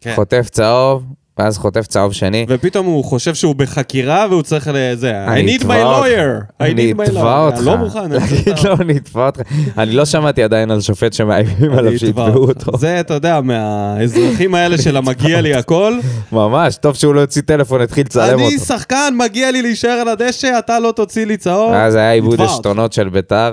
כן. חוטף צהוב, ואז חוטף צהוב שני. ופתאום הוא חושב שהוא בחקירה והוא צריך לזה, I אני need my lawyer, I אני need my lawyer. אותך. לא מוכן. אני להגיד לו, אני אתבע אותך. אני לא שמעתי עדיין על שופט שמאיימים עליו אני שיתבעו. אותו. זה, אתה יודע, מהאזרחים האלה של המגיע לי הכל. ממש, טוב שהוא לא הוציא טלפון, התחיל לצלם אני אותו. שחקן, מגיע לי להישאר על הדשא, אתה לא תוציא לי צהוב. אז היה עיבוד. עשתונות של ביתר.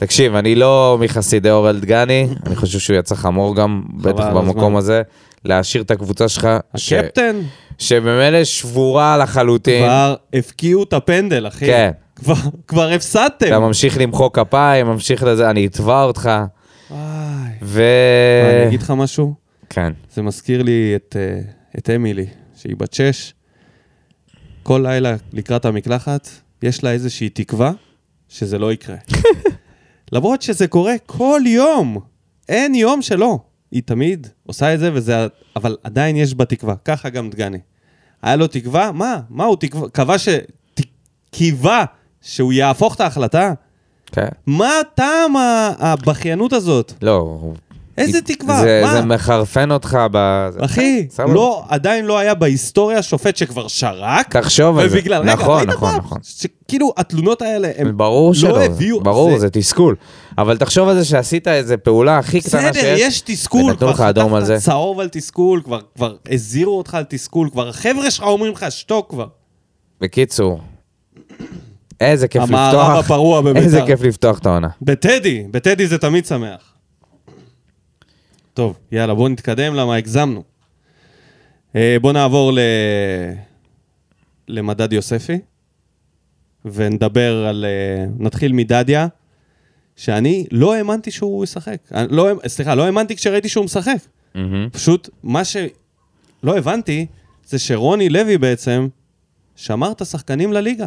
תקשיב, אני לא מחסידי אורל דגני, אני חושב שהוא יצא חמור גם, בטח במקום. הזה, להשאיר את הקבוצה שלך, ש- הקפטן, שבמילא שבורה לחלוטין. כבר הפקיעו את הפנדל, אחי. כן. כבר- כבר הפסדתם. אתה ממשיך למחוא כפיים, ממשיך לזה, אני אתבע אותך, וואי. ו... מה, אני אגיד לך משהו? כן. זה מזכיר לי את, אה, את אמילי, שהיא בת שש. כל לילה לקראת המקלחת, יש לה איזושהי תקווה שזה לא יקרה. *laughs* למרות שזה קורה כל יום. אין יום שלא. היא תמיד עושה את זה, וזה... אבל עדיין יש בה תקווה. ככה גם דגני. היה לו תקווה? מה? מה הוא תקווה? קבע ש... קיווה שהוא יהפוך את ההחלטה? כן. מה טעם ה- הבכיינות הזאת? לא, איזה תקווה? זה, מה? זה מחרפן אותך ב... אחי, סבבה. לא, עדיין לא היה בהיסטוריה שופט שכבר שרק, תחשוב על זה. ובגלל, רגע, נכון, נכון, נכון. שכאילו התלונות האלה, הם ברור שלא, לא הביאו... ברור, זה תסכול. אבל תחשוב על זה שעשית איזה פעולה הכי קטנה בסדר, שיש. יש תסכול, ונתנו כבר לך אדום על זה. חטפת צהוב על תסכול, כבר, כבר הזהירו אותך על תסכול, כבר החבר'ה שלך אומרים לך, שתוק כבר. בקיצור, איזה כיף המערב לפתוח, הפרוע בביתר. איזה כיף לפתוח את העונה. בטדי, בטדי זה תמיד שמח. טוב, יאללה, בואו נתקדם, למה הגזמנו. אה, בואו נעבור ל... למדד יוספי, ונדבר על... אה, נתחיל מדדיה, שאני לא האמנתי שהוא ישחק. אני לא, סליחה, לא האמנתי כשראיתי שהוא משחק. מהמם. פשוט, מה שלא הבנתי, זה שרוני לוי בעצם שמר את השחקנים לליגה.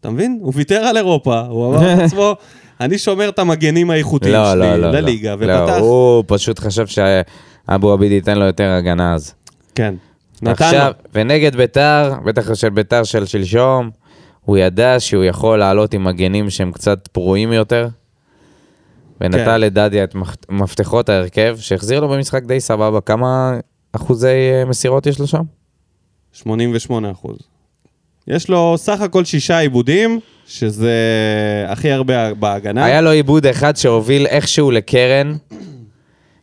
אתה מבין? הוא ויתר על אירופה, הוא אמר *laughs* לעצמו, אני שומר את המגנים האיכותיים לא, שלי לא, לא. לליגה, לא. ופתח... לא, הוא פשוט חשב שאבו עביד ייתן לו יותר הגנה אז. כן. עכשיו, ונגד ביתר, בטח של ביתר של שלשום, הוא ידע שהוא יכול לעלות עם מגנים שהם קצת פרועים יותר. ונתן כן. לדדיה את מפתחות ההרכב, שהחזיר לו במשחק די סבבה. כמה אחוזי אה, מסירות יש לו שם? 88 אחוז. יש לו סך הכל שישה עיבודים, שזה הכי הרבה בהגנה. היה לו עיבוד אחד שהוביל איכשהו לקרן,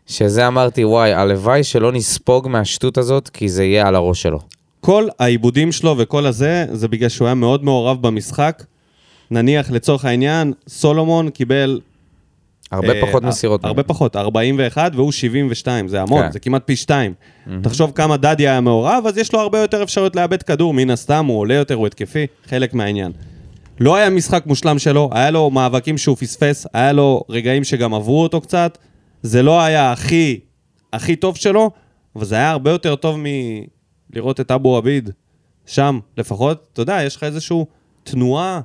שזה אמרתי, וואי, הלוואי שלא נספוג מהשטות הזאת, כי זה יהיה על הראש שלו. כל העיבודים שלו וכל הזה, זה בגלל שהוא היה מאוד מעורב במשחק. נניח, לצורך העניין, סולומון קיבל... הרבה אה, פחות אה, מסירות. הרבה פחות, 41 והוא 72, זה המון, כן. זה כמעט פי שתיים. תחשוב כמה דדי היה מעורב, אז יש לו הרבה יותר אפשרויות לאבד כדור, מן הסתם, הוא עולה יותר, הוא התקפי, חלק מהעניין. לא היה משחק מושלם שלו, היה לו מאבקים שהוא פספס, היה לו רגעים שגם עברו אותו קצת. זה לא היה הכי, הכי טוב שלו, אבל זה היה הרבה יותר טוב מלראות את אבו עביד שם, לפחות, אתה יודע, יש לך איזושהי תנועה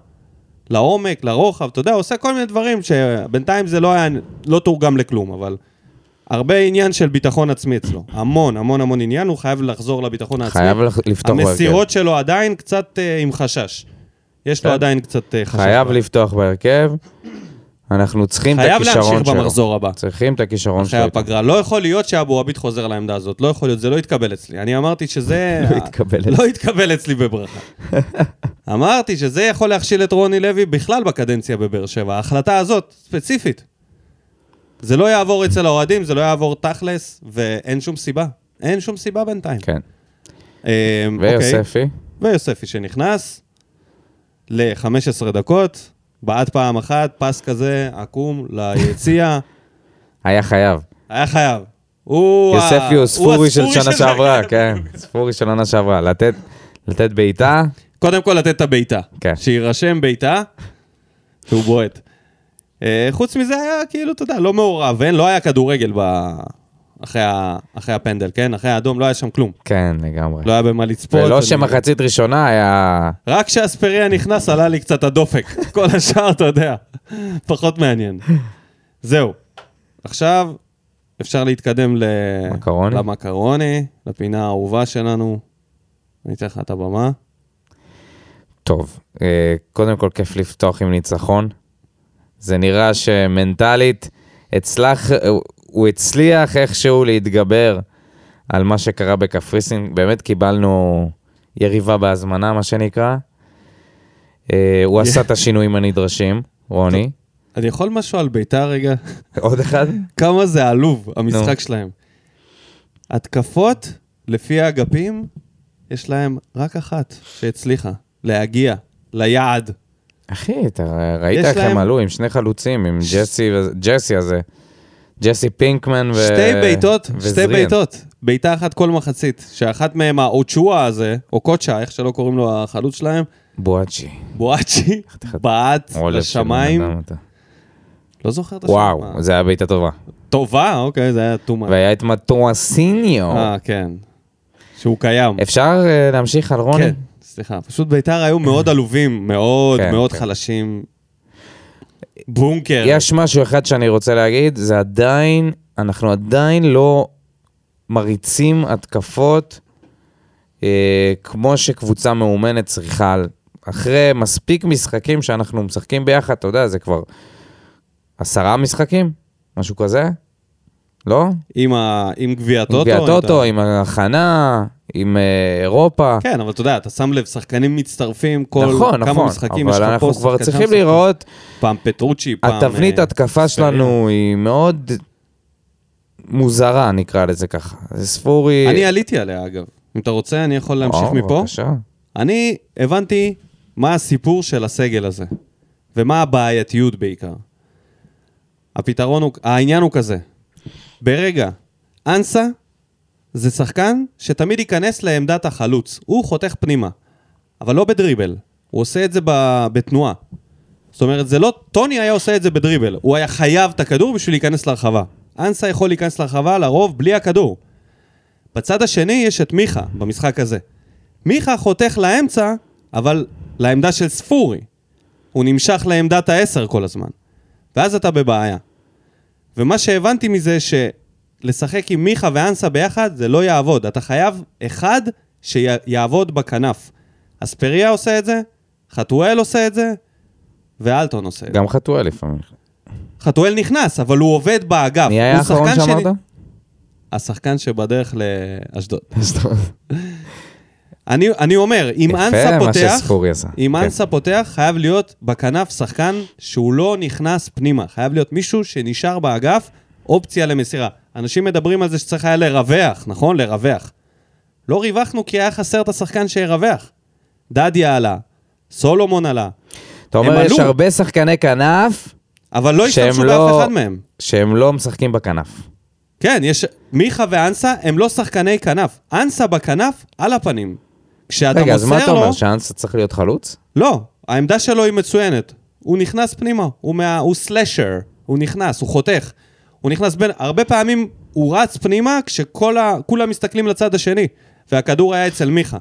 לעומק, לרוחב, אתה יודע, עושה כל מיני דברים שבינתיים זה לא היה, לא תורגם לכלום, אבל הרבה עניין של ביטחון עצמי אצלו. המון, המון המון עניין, הוא חייב לחזור לביטחון העצמי. חייב לפתוח בהרכב. המסירות שלו עדיין קצת אה, עם חשש. יש לו כן. עדיין קצת אה, חשש. חייב. לפתוח בהרכב. אנחנו צריכים את חייב הכישרון להמשיך שלו. במחזור הבא. צריכים את הכישרון אחרי שלו. איתו. הפגרה. לא יכול להיות שאבו עביד חוזר לעמדה הזאת. לא יכול להיות, זה לא יתקבל אצלי. אני אמרתי שזה... *laughs* לא יתקבל אצלי. לא יתקבל אצלי בברכה. *laughs* אמרתי שזה יכול להכשיל את רוני לוי בכלל בקדנציה בבאר שבע. ההחלטה הזאת, ספציפית. זה לא יעבור אצל האוהדים, זה לא יעבור תכלס, ואין שום סיבה. אין שום סיבה בינתיים. כן. אוקיי. ויוספי? ויוספי שנכנס ל-15 דקות, בעט פעם אחת, פס כזה עקום ליציע, היה חייב. היה חייב. הוא ה- יוספי הוא ספורי של שנה שעברה. כן. ספורי של שנה שעברה. לתת- לתת בעיטה, קודם כל לתת את הבעיטה. כן. שיירשם בעיטה, שהוא בועט. אה, חוץ מזה היה כאילו, אתה יודע, לא מעורב, אין, לא היה כדורגל ב... אחרי, ה... אחרי הפנדל, כן? אחרי האדום לא היה שם כלום. כן, לגמרי. לא היה במה לצפות. ולא שמחצית ראשונה היה... רק כשאספריה נכנס עלה לי קצת הדופק. *laughs* כל השאר, אתה יודע, פחות מעניין. זהו. עכשיו אפשר להתקדם ל... מקרוני? למקרוני, לפינה האהובה שלנו. אני אתן לך את הבמה. טוב, אה, קודם כל כיף לפתוח עם ניצחון. זה נראה שמנטלית הצלח, הוא- הצליח איכשהו להתגבר על מה שקרה בקפריסין. באמת קיבלנו יריבה בהזמנה, מה שנקרא. אה, הוא עשה את השינויים הנדרשים, רוני. אני יכול משהו על ביתר רגע? עוד אחד? כמה זה עלוב, המשחק. שלהם. התקפות, לפי האגפים, יש להם רק אחת שהצליחה, להגיע ליעד. אחי, אתה ראית איך הם עלו עם שני חלוצים, עם ג'סי הזה. ג'סי פינקמן ו... שתי בעיטות, שתי. בעיטות, בעיטה אחת כל מחצית, שאחת מהם האוצ'ואה הזה, או קוצ'ה, איך שלא קוראים לו החלוץ שלהם, בואצ'י. בואצ'י, *laughs* בעט לשמיים. לא זוכר את השם. וואו, מה? זה היה בעיטה טובה. טובה, אוקיי, זה היה טומאה. והיה את מטואסיניו. אה, כן. שהוא קיים. אפשר אה, להמשיך על רוני? כן, סליחה. פשוט ביתר היו מאוד *coughs* עלובים, מאוד כן, מאוד כן. חלשים. בונקר. יש משהו אחד שאני רוצה להגיד, זה עדיין, אנחנו עדיין לא מריצים התקפות אה, כמו שקבוצה מאומנת צריכה. אחרי מספיק משחקים שאנחנו משחקים ביחד, אתה יודע, זה כבר עשרה משחקים? משהו כזה? לא? עם ה- עם גביע עם הטוטו. גביע אתה- טוטו, עם ההכנה, עם אה, אירופה. כן, אבל אתה יודע, אתה שם לב, שחקנים מצטרפים כל נכון, כמה נכון, משחקים, יש אבל לך אנחנו כבר צריכים שם, לראות, פעם פטרוצ'י, פעם... התבנית אה, התקפה. שלנו היא מאוד מוזרה, נקרא לזה ככה. זה ספורי... אני עליתי עליה, אגב. אם אתה רוצה, אני יכול להמשיך או, מפה. בבקשה. אני הבנתי מה הסיפור של הסגל הזה, ומה הבעייתיות בעיקר. הפתרון הוא, העניין הוא כזה, ברגע, אנסה זה שחקן שתמיד ייכנס לעמדת החלוץ. הוא חותך פנימה, אבל לא בדריבל. הוא עושה את זה ב- בתנועה. זאת אומרת, זה לא, טוני היה עושה את זה בדריבל. הוא היה חייב את הכדור בשביל להיכנס לרחבה. אנסה יכול להיכנס לרחבה לרוב בלי הכדור. בצד השני יש את מיכה במשחק הזה. מיכה חותך לאמצע, אבל לעמדה של ספורי. הוא נמשך לעמדת העשר כל הזמן. ואז אתה בבעיה. ומה שהבנתי מזה שלשחק עם מיכה ואנסה ביחד זה לא יעבוד. אתה חייב אחד שיעבוד בכנף. אספריה עושה את זה, חתואל עושה את זה, ואלטון עושה את זה. גם חתואל לפעמים. חתואל נכנס, אבל הוא עובד באגף. מי היה האחרון שאמרת? השחקן שבדרך לאשדוד. אני, אני אומר, אם אנסה פותח. אם כן. אנסה פותח, חייב להיות בכנף שחקן שהוא לא נכנס פנימה. חייב להיות מישהו שנשאר באגף, אופציה למסירה. אנשים מדברים על זה שצריך היה לרווח, נכון? לרווח. לא ריווחנו כי היה חסר את השחקן שירווח. דדיה עלה, סולומון עלה, אתה אומר, יש. הרבה שחקני כנף אבל לא השתמשו לא- באף אחד מהם. שהם לא משחקים בכנף. כן, יש... מיכה ואנסה הם לא שחקני כנף. אנסה בכנף, על הפנים. כשאתה רגע, אז מה מוסר אתה לו... אומר, שאנסה צריך להיות חלוץ? לא, העמדה שלו היא מצוינת. הוא נכנס פנימה, הוא, מה... הוא סלשר, הוא נכנס, הוא חותך. הוא נכנס בין... הרבה פעמים הוא רץ פנימה כשכולם מסתכלים לצד השני, והכדור היה אצל מיכה.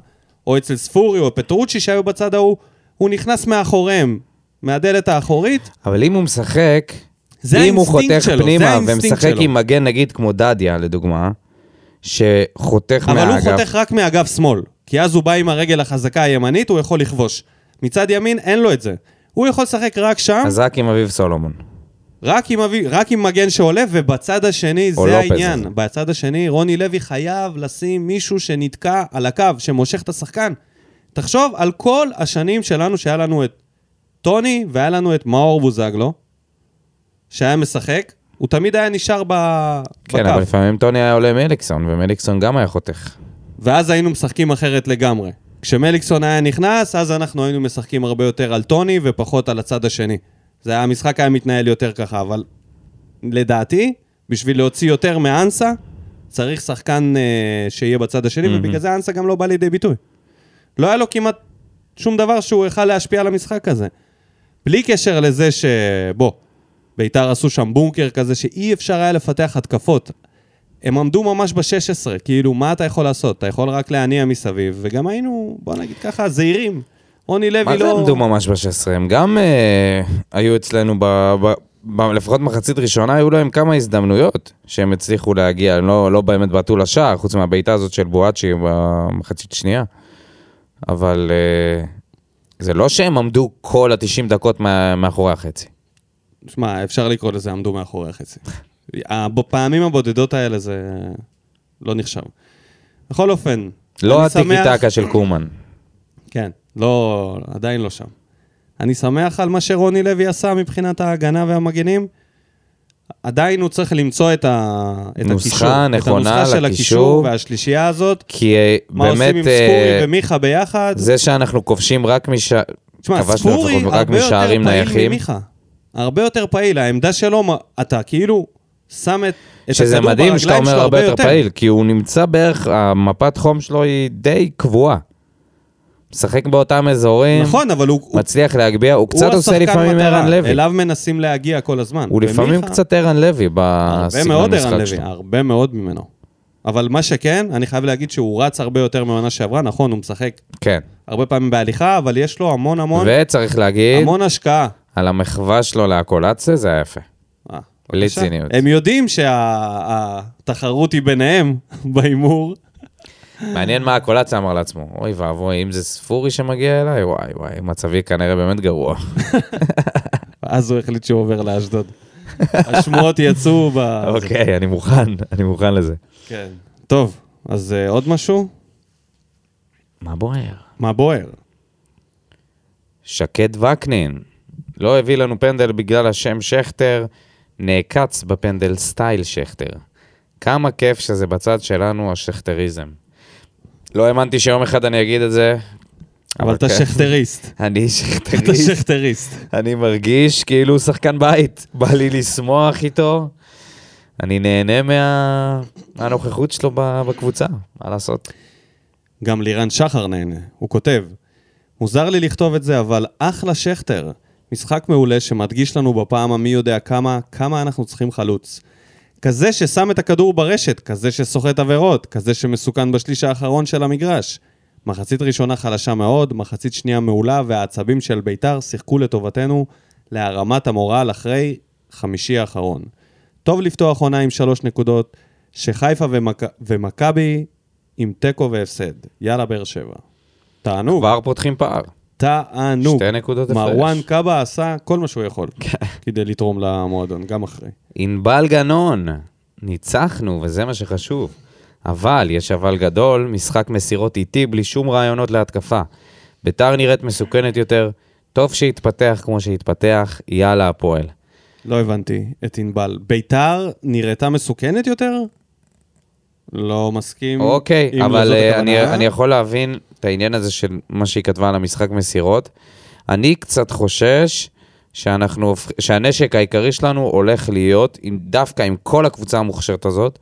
או אצל ספורי או פטרוצ'י שהיו בצד ההוא, הוא נכנס מאחוריהם, מהדלת האחורית. אבל אם הוא משחק, זה אם הוא חותך שלו, פנימה ומשחק שלו. עם מגן נגיד כמו דדיה, לדוגמה, שחותך אבל הוא מהאגף, חותך רק מאגף שמאל, כי אז הוא בא עם הרגל החזקה הימנית, הוא יכול לכבוש. מצד ימין אין לו את זה. הוא יכול לשחק רק שם, אז רק עם אביב סולומון. רק עם, אבי, רק עם מגן שעולה, ובצד השני זה לופז. העניין. בצד השני, רוני לוי חייב לשים מישהו שנתקע על הקו, שמושך את השחקן. תחשוב על כל השנים שלנו, שהיה לנו את טוני, והיה לנו את מאור בוזגלו, שהיה משחק, הוא תמיד היה נשאר ב... כן, בקו. אבל לפעמים טוני היה עולה מליקסון, ומליקסון גם היה חותך. ואז היינו משחקים אחרת לגמרי. כשמליקסון היה נכנס, אז אנחנו היינו משחקים הרבה יותר על טוני ופחות על הצד השני. זה היה, המשחק היה מתנהל יותר ככה, אבל לדעתי, בשביל להוציא יותר מאנסה, צריך שחקן אה, שיהיה בצד השני, מהמם. ובגלל זה אנסה גם לא בא לידי ביטוי. לא היה לו כמעט שום דבר שהוא יכל להשפיע על המשחק הזה. בלי קשר לזה ש... בוא, ביתר עשו שם בונקר כזה שאי אפשר היה לפתח התקפות. הם עמדו ממש ב-16, כאילו, מה אתה יכול לעשות? אתה יכול רק להניע מסביב, וגם היינו, בוא נגיד ככה, זהירים. רוני לוי מה לא... זה עמדו ממש ב-16? הם גם אה, היו אצלנו, ב, ב, ב, לפחות מחצית ראשונה, היו להם כמה הזדמנויות שהם הצליחו להגיע, הם לא, לא באמת בעטו לשער, חוץ מהבעיטה הזאת של בואצ'י במחצית שנייה. אבל אה, זה לא שהם עמדו כל ה-90 דקות מה, מאחורי החצי. שמע, אפשר לקרוא לזה עמדו מאחורי החצי. בפעמים הבודדות האלה זה לא נחשב. בכל אופן, לא אני שמח- טקה של קומן. כן, לא, עדיין לא שם. אני שמח על מה שרוני לוי עשה מבחינת ההגנה והמגנים. עדיין הוא צריך למצוא את, ה... את נוסחה הקישור. נכונה את הנוסחה של לקישור. הקישור והשלישייה הזאת. כי אה, מה עושים באמת, עם ספורי אה, ומיכה ביחד. זה שאנחנו כובשים רק מש... תשמע, ספורי הרבה יותר פעיל נייחים. ממיכה. הרבה יותר פעיל, העמדה שלו, מה- אתה כאילו שם את, את שזה הכדור מדהים שאתה ברגליים אומר שלו הרבה יותר פעיל, כי הוא נמצא בערך, המפת חום שלו היא די קבועה. משחק באותם אזורים, נכון, אבל הוא, הוא, מצליח להגביה, הוא הוא קצת עושה השחקן לפעמים ערן לוי. אליו מנסים להגיע כל הזמן. הוא לפעמים ומיכה- קצת ערן לוי הרבה בסגנון מאוד ערן המשחק לוי, שלו. הרבה מאוד ממנו. אבל מה שכן, אני חייב להגיד שהוא רץ הרבה יותר מהעונה שעברה, נכון, הוא משחק כן. הרבה פעמים בהליכה, אבל יש לו המון המון, וצריך להגיד, המון השקעה. על המחווה שלו להקולציה זה היה יפה. בלי. ציניות. הם יודעים שהתחרות היא ביניהם *laughs* בהימור. מעניין מה הקולציה אמר לעצמו. אוי ואבוי, אם זה ספורי שמגיע אליי, וואי וואי, מצבי כנראה באמת גרוע. *laughs* אז הוא החליט שהוא עובר לאשדוד. *laughs* השמועות יצאו ב... אוקיי, אני מוכן, אני מוכן לזה. כן. טוב, אז אה, עוד משהו? מה בוער? מה בוער? שקד וקנין, לא הביא לנו פנדל בגלל השם שכטר, נעקץ בפנדל סטייל שכטר. כמה כיף שזה בצד שלנו, השכטריזם. לא האמנתי שיום אחד אני אגיד את זה. אבל אתה כן. שכטריסט. *laughs* אני אתה שכטריסט. שכטריסט. אני מרגיש כאילו הוא שחקן בית. בא לי לשמוח איתו. אני נהנה מה... מהנוכחות שלו בקבוצה, מה לעשות? גם לירן שחר נהנה, הוא כותב. מוזר לי לכתוב את זה, אבל אחלה שכטר. משחק מעולה שמדגיש לנו בפעם המי יודע כמה, כמה אנחנו צריכים חלוץ. כזה ששם את הכדור ברשת, כזה שסוחט עבירות, כזה שמסוכן בשליש האחרון של המגרש. מחצית ראשונה חלשה מאוד, מחצית שנייה מעולה, והעצבים של ביתר שיחקו לטובתנו להרמת המורל אחרי חמישי האחרון. טוב לפתוח עונה עם שלוש נקודות, שחיפה ומכ... ומכבי עם תיקו והפסד. יאללה, באר שבע. תענוג, כבר פותחים פער. תענוג. שתי נקודות הפרש. כן. מרואן קאבה עשה כל מה שהוא יכול כדי לתרום למועדון, גם אחרי. ענבל גנון, ניצחנו, וזה מה שחשוב. אבל, יש אבל גדול, משחק מסירות איטי בלי שום רעיונות להתקפה. ביתר נראית מסוכנת יותר, טוב שהתפתח כמו שהתפתח, יאללה הפועל. לא הבנתי את ענבל. ביתר נראתה מסוכנת יותר? לא מסכים. אוקיי, לא אבל הכוונה. אני, אני יכול להבין העניין הזה של מה שהיא כתבה על המשחק מסירות. אני קצת חושש שאנחנו, שהנשק העיקרי שלנו הולך להיות, עם, דווקא עם כל הקבוצה המוכשרת הזאת,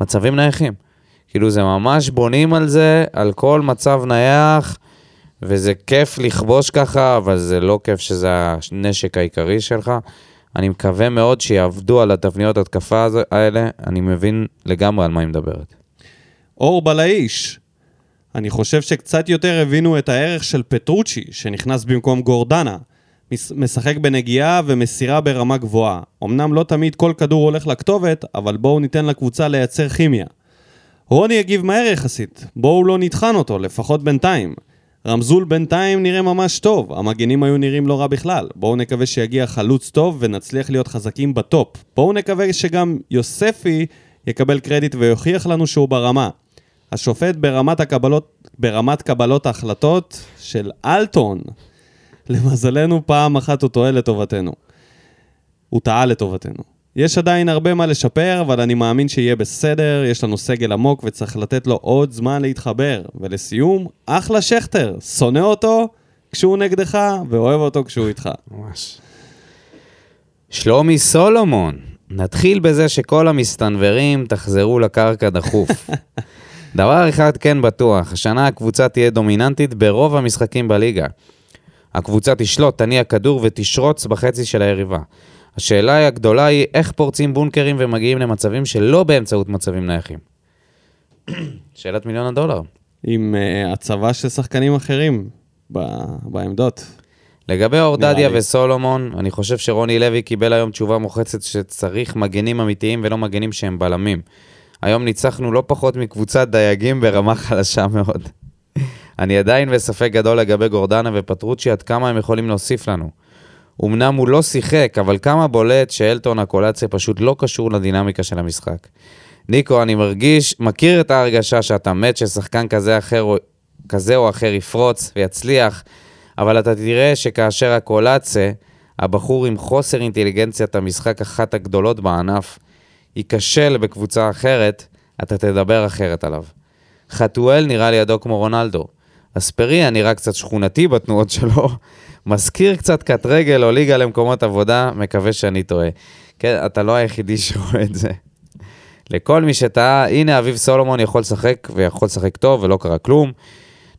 מצבים נייחים. כאילו זה ממש בונים על זה, על כל מצב נייח, וזה כיף לכבוש ככה, אבל זה לא כיף שזה הנשק העיקרי שלך. אני מקווה מאוד שיעבדו על התבניות התקפה האלה, אני מבין לגמרי על מה היא מדברת. אור בלאיש. אני חושב שקצת יותר הבינו את הערך של פטרוצ'י, שנכנס במקום גורדנה. משחק בנגיעה ומסירה ברמה גבוהה. אמנם לא תמיד כל כדור הולך לכתובת, אבל בואו ניתן לקבוצה לייצר כימיה. רוני הגיב מהר יחסית, בואו לא נטחן אותו, לפחות בינתיים. רמזול בינתיים נראה ממש טוב, המגנים היו נראים לא רע בכלל. בואו נקווה שיגיע חלוץ טוב ונצליח להיות חזקים בטופ. בואו נקווה שגם יוספי יקבל קרדיט ויוכיח לנו שהוא ברמה. השופט ברמת, הקבלות, ברמת קבלות ההחלטות של אלטון. למזלנו פעם אחת הוא טועה לטובתנו. הוא טעה לטובתנו. יש עדיין הרבה מה לשפר, אבל אני מאמין שיהיה בסדר, יש לנו סגל עמוק וצריך לתת לו עוד זמן להתחבר. ולסיום, אחלה שכטר, שונא אותו כשהוא נגדך ואוהב אותו כשהוא איתך. ממש. שלומי סולומון, נתחיל בזה שכל המסתנוורים תחזרו לקרקע דחוף. *laughs* דבר אחד כן בטוח, השנה הקבוצה תהיה דומיננטית ברוב המשחקים בליגה. הקבוצה תשלוט, תניע כדור ותשרוץ בחצי של היריבה. השאלה הגדולה היא איך פורצים בונקרים ומגיעים למצבים שלא באמצעות מצבים נייחים. *coughs* שאלת מיליון הדולר. עם uh, הצבה של שחקנים אחרים ב- בעמדות. לגבי אורדדיה. וסולומון, אני חושב שרוני לוי קיבל היום תשובה מוחצת שצריך מגנים אמיתיים ולא מגנים שהם בלמים. היום ניצחנו לא פחות מקבוצת דייגים ברמה חלשה מאוד. אני עדיין בספק גדול לגבי גורדנה ופטרוצ'י עד כמה הם יכולים להוסיף לנו. אמנם הוא לא שיחק, אבל כמה בולט שאלטון הקולציה פשוט לא קשור לדינמיקה של המשחק. ניקו, אני מרגיש, מכיר את ההרגשה שאתה מת ששחקן כזה, אחר, כזה או אחר יפרוץ ויצליח, אבל אתה תראה שכאשר הקולציה, הבחור עם חוסר אינטליגנציית המשחק אחת הגדולות בענף, ייכשל בקבוצה אחרת, אתה תדבר אחרת עליו. חתואל נראה לידו כמו רונלדו. אספריה נראה קצת שכונתי בתנועות שלו, *laughs* מזכיר קצת קט רגל או ליגה למקומות עבודה, מקווה שאני טועה. כן, אתה לא היחידי *laughs* שרואה את זה. לכל מי שטעה, הנה אביב סולומון יכול לשחק, ויכול לשחק טוב, ולא קרה כלום.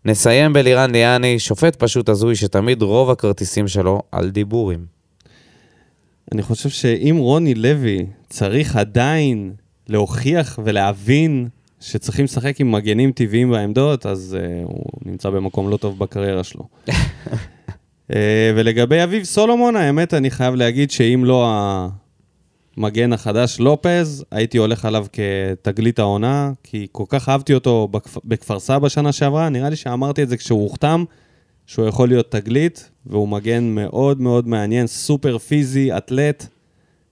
נסיים בלירן ליאני, שופט פשוט הזוי שתמיד רוב הכרטיסים שלו על דיבורים. אני חושב שאם רוני לוי צריך עדיין להוכיח ולהבין שצריכים לשחק עם מגנים טבעיים בעמדות, אז uh, הוא נמצא במקום לא טוב בקריירה שלו. uh, *laughs* ולגבי אביב סולומון, האמת, אני חייב להגיד שאם לא המגן החדש לופז, הייתי הולך עליו כתגלית העונה, כי כל כך אהבתי אותו בכפ... בכפר סבא שנה שעברה, נראה לי שאמרתי את זה כשהוא הוחתם, שהוא יכול להיות תגלית, והוא מגן מאוד מאוד מעניין, סופר פיזי, אתלט.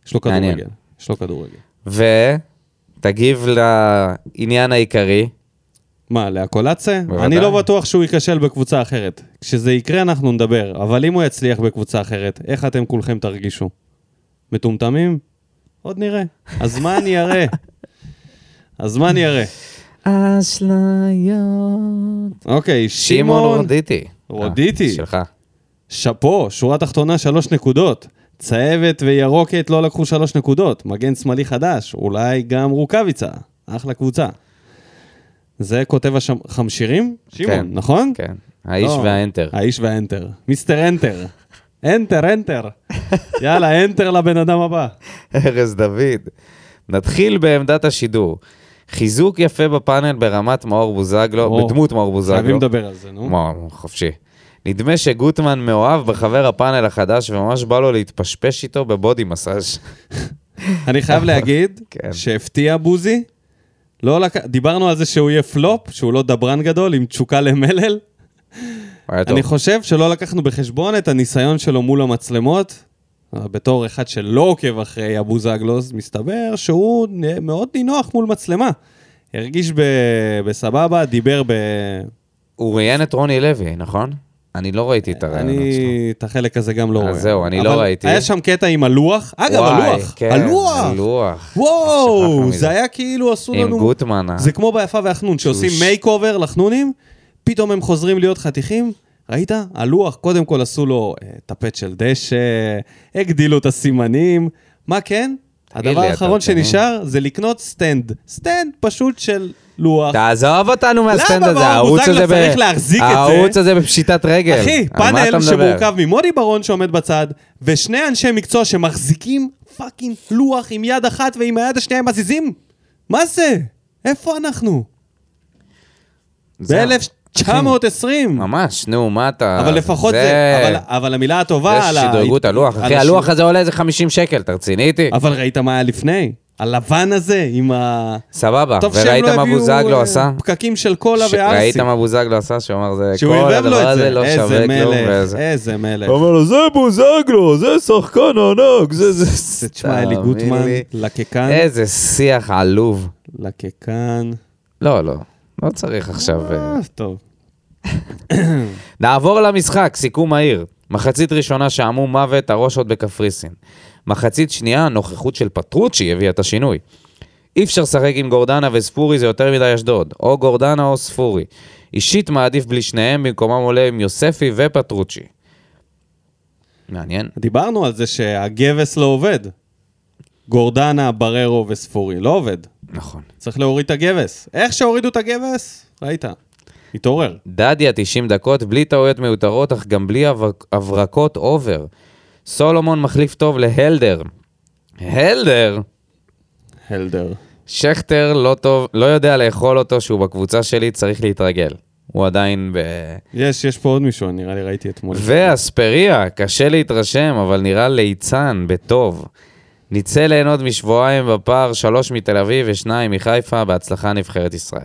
יש לו מעניין. כדורגל. יש לו כדורגל. ותגיב לעניין העיקרי, מה, לאקולצה? אני לא בטוח שהוא ייכשל בקבוצה אחרת. כשזה יקרה אנחנו נדבר, אבל אם הוא יצליח בקבוצה אחרת, איך אתם כולכם תרגישו? מטומטמים? עוד נראה. הזמן יראה. הזמן יראה. אשליות. אוקיי, שמעון שמעון רודיטי. רודיטי. אה, שלך. שאפו, שורה תחתונה שלוש נקודות. צהבת וירוקת לא לקחו שלוש נקודות. מגן שמאלי חדש, אולי גם רוקאביצה. אחלה קבוצה. זה כותב החמשירים? שמעון, כן. נכון? כן. האיש לא, והאנטר. האיש והאנטר. מיסטר אנטר. אנטר, אנטר. *laughs* יאללה, אנטר לבן אדם הבא. ארז דוד. נתחיל בעמדת השידור. חיזוק יפה בפאנל ברמת מאור בוזגלו, או, בדמות מאור בוזגלו. חייבים לדבר על זה, נו. מאור, חופשי. נדמה שגוטמן מאוהב בחבר הפאנל החדש וממש בא לו להתפשפש איתו בבודי מסאז'. *laughs* אני חייב להגיד *laughs* כן. שהפתיע בוזי. לא לק... דיברנו על זה שהוא יהיה פלופ, שהוא לא דברן גדול עם תשוקה למלל. אני חושב שלא לקחנו בחשבון את הניסיון שלו מול המצלמות. בתור אחד שלא עוקב אחרי אבו זגלוס, מסתבר שהוא מאוד נינוח מול מצלמה. הרגיש ב... בסבבה, דיבר ב... הוא ראיין את רוני לוי, נכון? אני לא ראיתי את הראיונות שלו. אני את החלק הזה גם לא אז רואה. זהו, אני לא ראיתי. היה שם קטע עם הלוח. אגב, וואי, הלוח. כן, הלוח. הלוח. וואו. זה היה כאילו עשו עם לנו... גוטמן. אה? זה כמו ביפה והחנון, שעושים. makeover לחנונים, פתאום הם חוזרים להיות חתיכים. ראית? הלוח, קודם כל עשו לו אה, טפט של דשא, הגדילו את הסימנים. מה כן? הדבר האחרון שנשאר זה לקנות stand. stand פשוט של לוח. תעזוב אותנו מה stand הזה, הערוץ הזה... למה צריך להחזיק את זה? הערוץ הזה בפשיטת רגל. אחי, פאנל שמורכב ממודי ברון שעומד בצד, ושני אנשי מקצוע שמחזיקים fucking לוח עם יד אחת ועם היד השנייה הם מזיזים. מה זה? איפה אנחנו? ב-1900... 920. ממש, נו, מה אתה... אבל לפחות זה... זה אבל, אבל המילה הטובה זה על ה... זה שדרגו את הלוח, אחי, הלוח הזה עולה איזה 50 שקל, אתה רציני איתי? אבל ראית מה היה לפני? הלבן הזה עם ה... סבבה, וראית לא מה בוזגלו עשה? פקקים של קולה וארסי. ראית מה בוזגלו עשה? שהוא אמר, זה כל הדבר הזה לא שווה כלום. איזה מלך, איזה מלך. הוא אמר לו, זה בוזגלו, זה שחקן ענק, זה זה... תשמע, אלי גוטמן, לקקן. איזה שיח עלוב. לקקן. לא, לא. לא צריך עכשיו... אה, אה, טוב. *coughs* נעבור למשחק, סיכום מהיר. מחצית ראשונה שעמום מוות, הראש עוד בקפריסין. מחצית שנייה, נוכחות של פטרוצ'י הביאה את השינוי. אי אפשר לשחק עם גורדנה וספורי, זה יותר מדי אשדוד. או גורדנה או ספורי. אישית מעדיף בלי שניהם, במקומם עולה עם יוספי ופטרוצ'י. מעניין. דיברנו על זה שהגבס לא עובד. גורדנה, בררו וספורי, לא עובד. נכון. צריך להוריד את הגבס. איך שהורידו את הגבס, ראית. התעורר. דדיה 90 דקות, בלי טעויות מיותרות, אך גם בלי הברק- הברקות אובר. סולומון מחליף טוב להלדר. הלדר? הלדר. שכטר לא טוב, לא יודע לאכול אותו שהוא בקבוצה שלי, צריך להתרגל. הוא עדיין ב... יש, יש פה עוד מישהו, נראה לי ראיתי אתמול. ואספריה, קשה להתרשם, אבל נראה ליצן, בטוב. נצא ליהנות משבועיים בפער, שלוש מתל אביב ושניים מחיפה, בהצלחה נבחרת ישראל.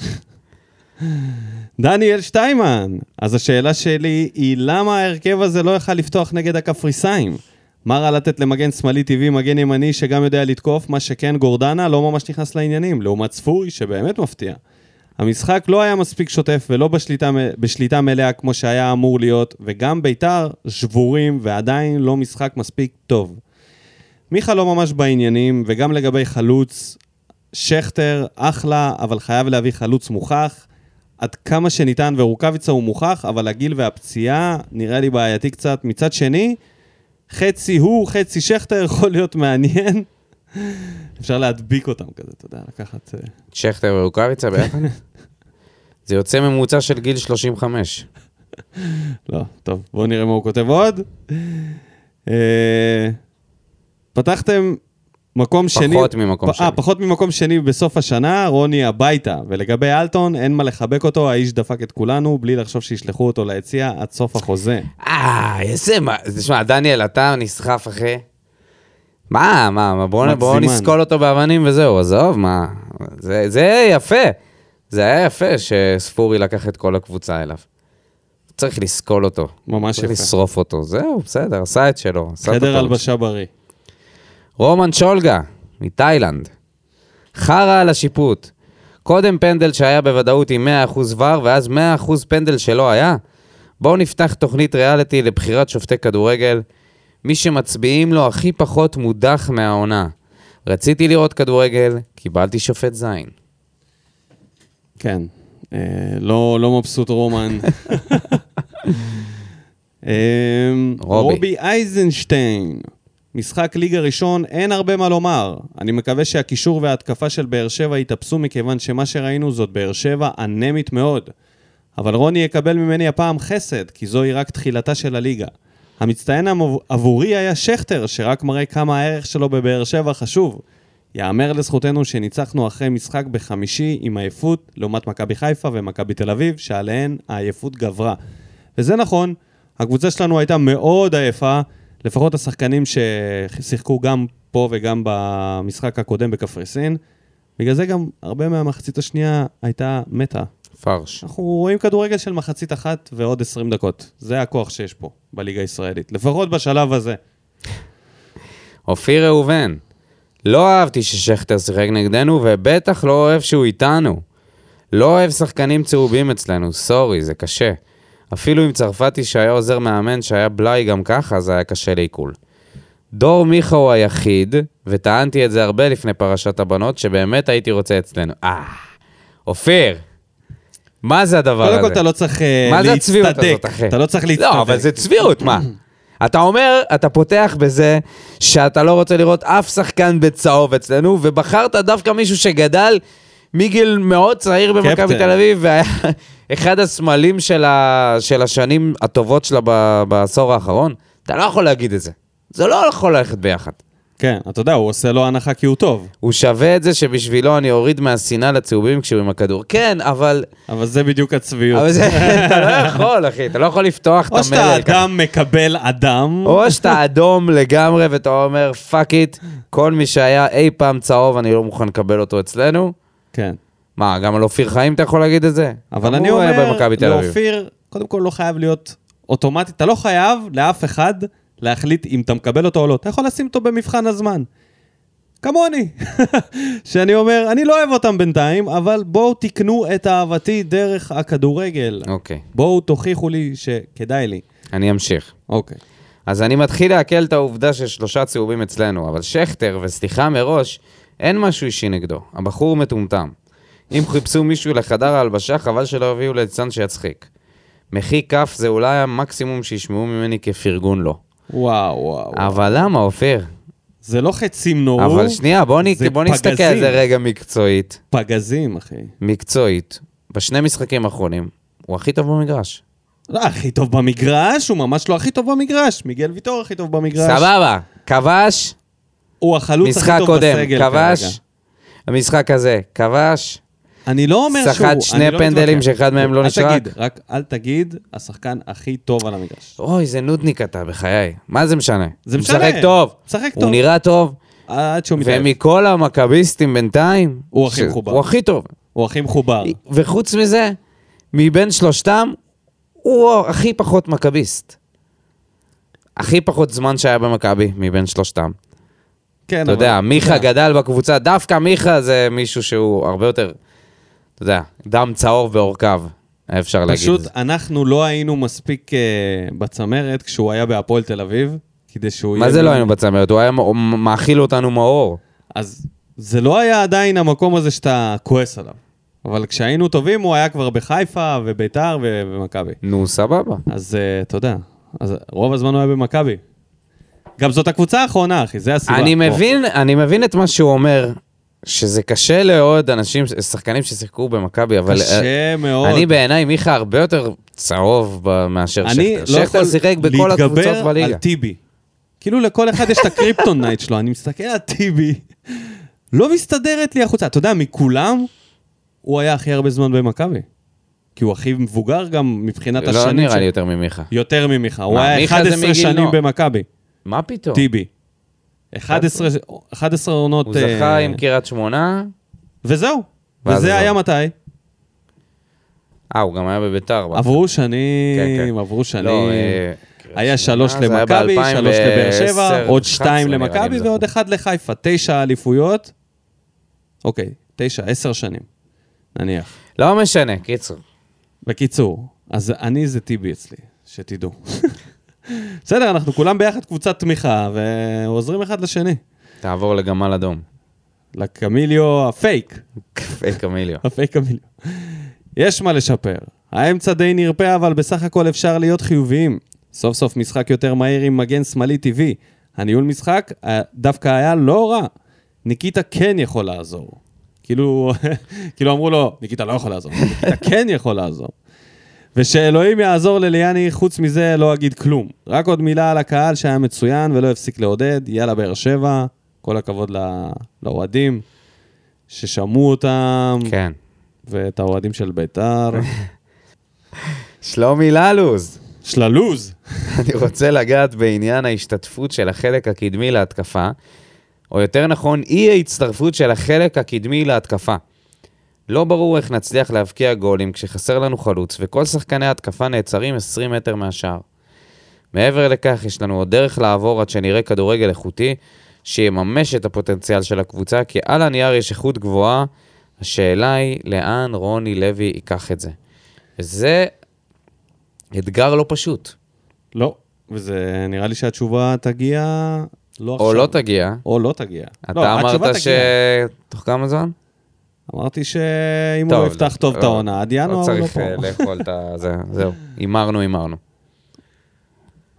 *laughs* דניאל שטיימן. אז השאלה שלי היא, למה ההרכב הזה לא יכל לפתוח נגד הקפריסאים? מה רע לתת למגן שמאלי טבעי, מגן ימני שגם יודע לתקוף, מה שכן גורדנה לא ממש נכנס לעניינים, לעומת ספורי שבאמת מפתיע. המשחק לא היה מספיק שוטף ולא בשליטה, בשליטה מלאה כמו שהיה אמור להיות, וגם ביתר שבורים ועדיין לא משחק מספיק טוב. מיכה לא ממש בעניינים, וגם לגבי חלוץ, שכטר אחלה, אבל חייב להביא חלוץ מוכח. עד כמה שניתן, ורוקאביצה הוא מוכח, אבל הגיל והפציעה נראה לי בעייתי קצת. מצד שני, חצי הוא, חצי שכטר יכול להיות מעניין. אפשר להדביק אותם כזה, אתה יודע, לקחת... אה, שכטר ורוקאביצה ביחד? *laughs* זה יוצא ממוצע של גיל 35. לא, טוב, בואו נראה מה הוא כותב עוד. אה, פתחתם מקום שני... פחות ממקום פ- שני. אה, פחות ממקום שני בסוף השנה, רוני הביתה. ולגבי אלטון, אין מה לחבק אותו, האיש דפק את כולנו, בלי לחשוב שישלחו אותו ליציע עד סוף החוזה. אה, איזה מה... תשמע, דניאל, אתה נסחף, אחי. מה, מה, מה, בוא, בוא. נסקול אותו באבנים וזהו, עזוב, מה. זה, זה יפה. זה היה יפה שספורי לקח את כל הקבוצה אליו. צריך לסקול אותו. ממש צריך יפה. לשרוף אותו. זהו, בסדר, עשה את שלו. חדר הלבשה בריא. רומן שולגה, מתאילנד. חרא על השיפוט. קודם פנדל שהיה בוודאות עם 100% ור, ואז 100% פנדל שלא היה. בואו נפתח תוכנית ריאליטי לבחירת שופטי כדורגל. מי שמצביעים לו הכי פחות מודח מהעונה. רציתי לראות כדורגל, קיבלתי שופט זין. כן. אה, לא, לא מבסוט רומן. *laughs* אה, רובי. רובי אייזנשטיין. משחק ליגה ראשון, אין הרבה מה לומר. אני מקווה שהקישור וההתקפה של באר שבע יתאפסו מכיוון שמה שראינו זאת באר שבע אנמית מאוד. אבל רוני יקבל ממני הפעם חסד, כי זוהי רק תחילתה של הליגה. המצטיין עבור- עבורי היה שכטר, שרק מראה כמה הערך שלו בבאר שבע חשוב. יאמר לזכותנו שניצחנו אחרי משחק בחמישי עם עייפות, לעומת מכבי חיפה ומכבי תל אביב, שעליהן העייפות גברה. וזה נכון, הקבוצה שלנו הייתה מאוד עייפה, לפחות השחקנים ששיחקו גם פה וגם במשחק הקודם בקפריסין. בגלל זה גם הרבה מהמחצית השנייה הייתה מתה. פרש. אנחנו רואים כדורגל של מחצית אחת ועוד 20 דקות. זה הכוח שיש פה, בליגה הישראלית. לפחות בשלב הזה. אופיר ראובן, לא אהבתי ששכטר שיחק נגדנו, ובטח לא אוהב שהוא איתנו. לא אוהב שחקנים צהובים אצלנו, סורי, זה קשה. אפילו עם צרפתי שהיה עוזר מאמן, שהיה בלאי גם ככה, זה היה קשה לעיכול. דור מיכה הוא היחיד, וטענתי את זה הרבה לפני פרשת הבנות, שבאמת הייתי רוצה אצלנו. אה, אופיר, מה זה הדבר הזה? קודם כל אתה לא צריך אה, מה זה הצביעות להצטדק. הזאת, אחי? אתה לא צריך להצטדק. לא, אבל זה צביעות, מה? אתה אומר, אתה פותח בזה שאתה לא רוצה לראות אף שחקן בצהוב אצלנו, ובחרת דווקא מישהו שגדל מגיל מאוד צעיר במכבי. תל אביב, והיה אחד הסמלים של, ה... של השנים הטובות שלה ב... בעשור האחרון. אתה לא יכול להגיד את זה. זה לא יכול ללכת ביחד. כן, אתה יודע, הוא עושה לו הנחה כי הוא טוב. הוא שווה את זה שבשבילו אני אוריד מהשנאה לצהובים כשהוא עם הכדור. כן, אבל... אבל זה בדיוק הצביעות. אבל זה... *laughs* אתה לא יכול, אחי, אתה לא יכול לפתוח את או המלל שאתה. אדם מקבל אדם, או שאתה אדום לגמרי ואתה אומר, fuck it, כל מי שהיה אי פעם צהוב, אני לא מוכן לקבל אותו אצלנו. כן. מה, גם על אופיר חיים אתה יכול להגיד את זה? אבל אני אומר. לאופיר, קודם כל לא חייב להיות אוטומטית, אתה לא חייב לאף אחד להחליט אם אתה מקבל אותו או לא. אתה יכול לשים אותו במבחן הזמן. כמוני, *laughs* שאני אומר, אני לא אוהב אותם בינתיים, אבל בואו תקנו את אהבתי דרך הכדורגל. אוקיי, בואו תוכיחו לי שכדאי לי. אני אמשיך. אוקיי. אז אני מתחיל לעכל את העובדה ששלושה צהובים אצלנו, אבל שכטר, וסליחה מראש, אין משהו אישי נגדו. הבחור מטומטם. אם חיפשו מישהו לחדר ההלבשה, חבל שלא הביאו ליצן שיצחיק. מחי כף זה אולי המקסימום שישמעו ממני כפרגון לו. וואו, וואו. אבל למה, אופיר? זה לא חצים נורו, אבל שנייה, בוא, נ... בוא נסתכל על. זה רגע מקצועית. פגזים, אחי. מקצועית, בשני משחקים האחרונים, הוא הכי טוב במגרש. לא הכי טוב במגרש, הוא ממש לא הכי טוב במגרש. מיגל ויטור הכי טוב במגרש. סבבה, כבש, הוא החלוץ הכי טוב קודם, בסגל כרגע. כבש, המשחק הזה, כבש, אני לא אומר שהוא... סחט שני לא פנדלים. שאחד מהם לא אל נשרק. תגיד, רק אל תגיד, השחקן הכי טוב על המגרש. אוי, איזה נודניק אתה, בחיי. מה זה משנה? זה הוא משנה. משחק טוב. משחק הוא טוב. נראה טוב, עד שהוא מתאהב. ומכל המכביסטים בינתיים... הוא הכי מחובר. הוא הכי טוב. הוא הכי מחובר. וחוץ מזה, מבין שלושתם, הוא הכי פחות מכביסט. הכי פחות זמן שהיה במכבי מבין שלושתם. כן, אתה אבל- יודע, מיכה אתה יודע, גדל בקבוצה, דווקא מיכה זה מישהו שהוא הרבה יותר, אתה יודע, דם צהוב בעורקיו, היה אפשר להגיד פשוט את זה. אנחנו לא היינו מספיק אה, בצמרת כשהוא היה בהפועל תל אביב, כדי שהוא מה. זה לא היינו בצמרת? הוא היה מאכיל אותנו מאור. אז זה לא היה עדיין המקום הזה שאתה כועס עליו. אבל כשהיינו טובים הוא היה כבר בחיפה וביתר ומכבי. נו, סבבה. אז אה, אתה יודע, אז רוב הזמן הוא היה במכבי. גם זאת הקבוצה האחרונה, אחי, זה הסיבה. אני. מבין, אני מבין את מה שהוא אומר, שזה קשה לעוד אנשים, שחקנים ששיחקו במכבי, אבל... אה, קשה מאוד. אני בעיניי, מיכה הרבה יותר צהוב מאשר אני שכטר. לא יכול שכטר שיחק בכל הקבוצות להתגבר על. טיבי. כאילו לכל אחד יש את הקריפטון נייט שלו, אני מסתכל על טיבי, לא מסתדרת לי החוצה. אתה יודע, מכולם, הוא היה הכי הרבה זמן במכבי. כי הוא הכי מבוגר גם מבחינת לא השנים נראה של- לי יותר ממיכה. יותר ממיכה. הוא היה מיכה זה 11 מגיל שנים. במכבי, מה פתאום? טיבי. 11 11 עונות... הוא זכה אה, עם קריית שמונה, וזהו. וזה. היה מתי? אה, הוא גם היה בביתר. עברו שנים, כן. עברו שנים. לא, אה, קריית היה שלוש למכבי, שלוש לבאר 2010, שבע, עוד 11 שתיים למכבי. ועוד אחד לחיפה. תשע אליפויות. אוקיי, תשע, עשר שנים, נניח. לא משנה, קיצור. בקיצור, אז אני זה טיבי אצלי, שתדעו. *laughs* בסדר, אנחנו כולם ביחד קבוצת תמיכה, ועוזרים אחד לשני. תעבור לגמל אדום. לקמיליו הפייק, קפה קמיליו. הפייק קמיליו. יש מה לשפר. האמצע די נרפה, אבל בסך הכל אפשר להיות חיוביים. סוף סוף משחק יותר מהיר עם מגן שמאלי טבעי. הניהול משחק אה, דווקא היה לא רע. ניקיטה כן יכול לעזור. כאילו, *laughs* כאילו אמרו לו, ניקיטה לא יכול לעזור, ניקיטה כן יכול לעזור. ושאלוהים יעזור לליאני, חוץ מזה לא אגיד כלום. רק עוד מילה על הקהל שהיה מצוין ולא הפסיק לעודד, יאללה באר שבע, כל הכבוד לאוהדים ששמעו אותם, כן. ואת האוהדים של ביתר. *laughs* שלומי ללוז. שללוז. *laughs* אני רוצה לגעת בעניין ההשתתפות של החלק הקדמי להתקפה, או יותר נכון, אי ההצטרפות של החלק הקדמי להתקפה. לא ברור איך נצליח להבקיע גולים כשחסר לנו חלוץ, וכל שחקני ההתקפה נעצרים 20 מטר מהשער. מעבר לכך, יש לנו עוד דרך לעבור עד שנראה כדורגל איכותי, שיממש את הפוטנציאל של הקבוצה, כי על הנייר יש איכות גבוהה. השאלה היא, לאן רוני לוי ייקח את זה? וזה אתגר לא פשוט. לא, וזה נראה לי שהתשובה תגיע לא עכשיו. או לא תגיע. או לא תגיע. אתה לא, אמרת ש... תגיע. תוך כמה זמן? אמרתי שאם הוא יפתח לא, טוב את לא, העונה, עד ינואר לא לא צריך פה. אה, לאכול את ה... זה- זהו, הימרנו, הימרנו.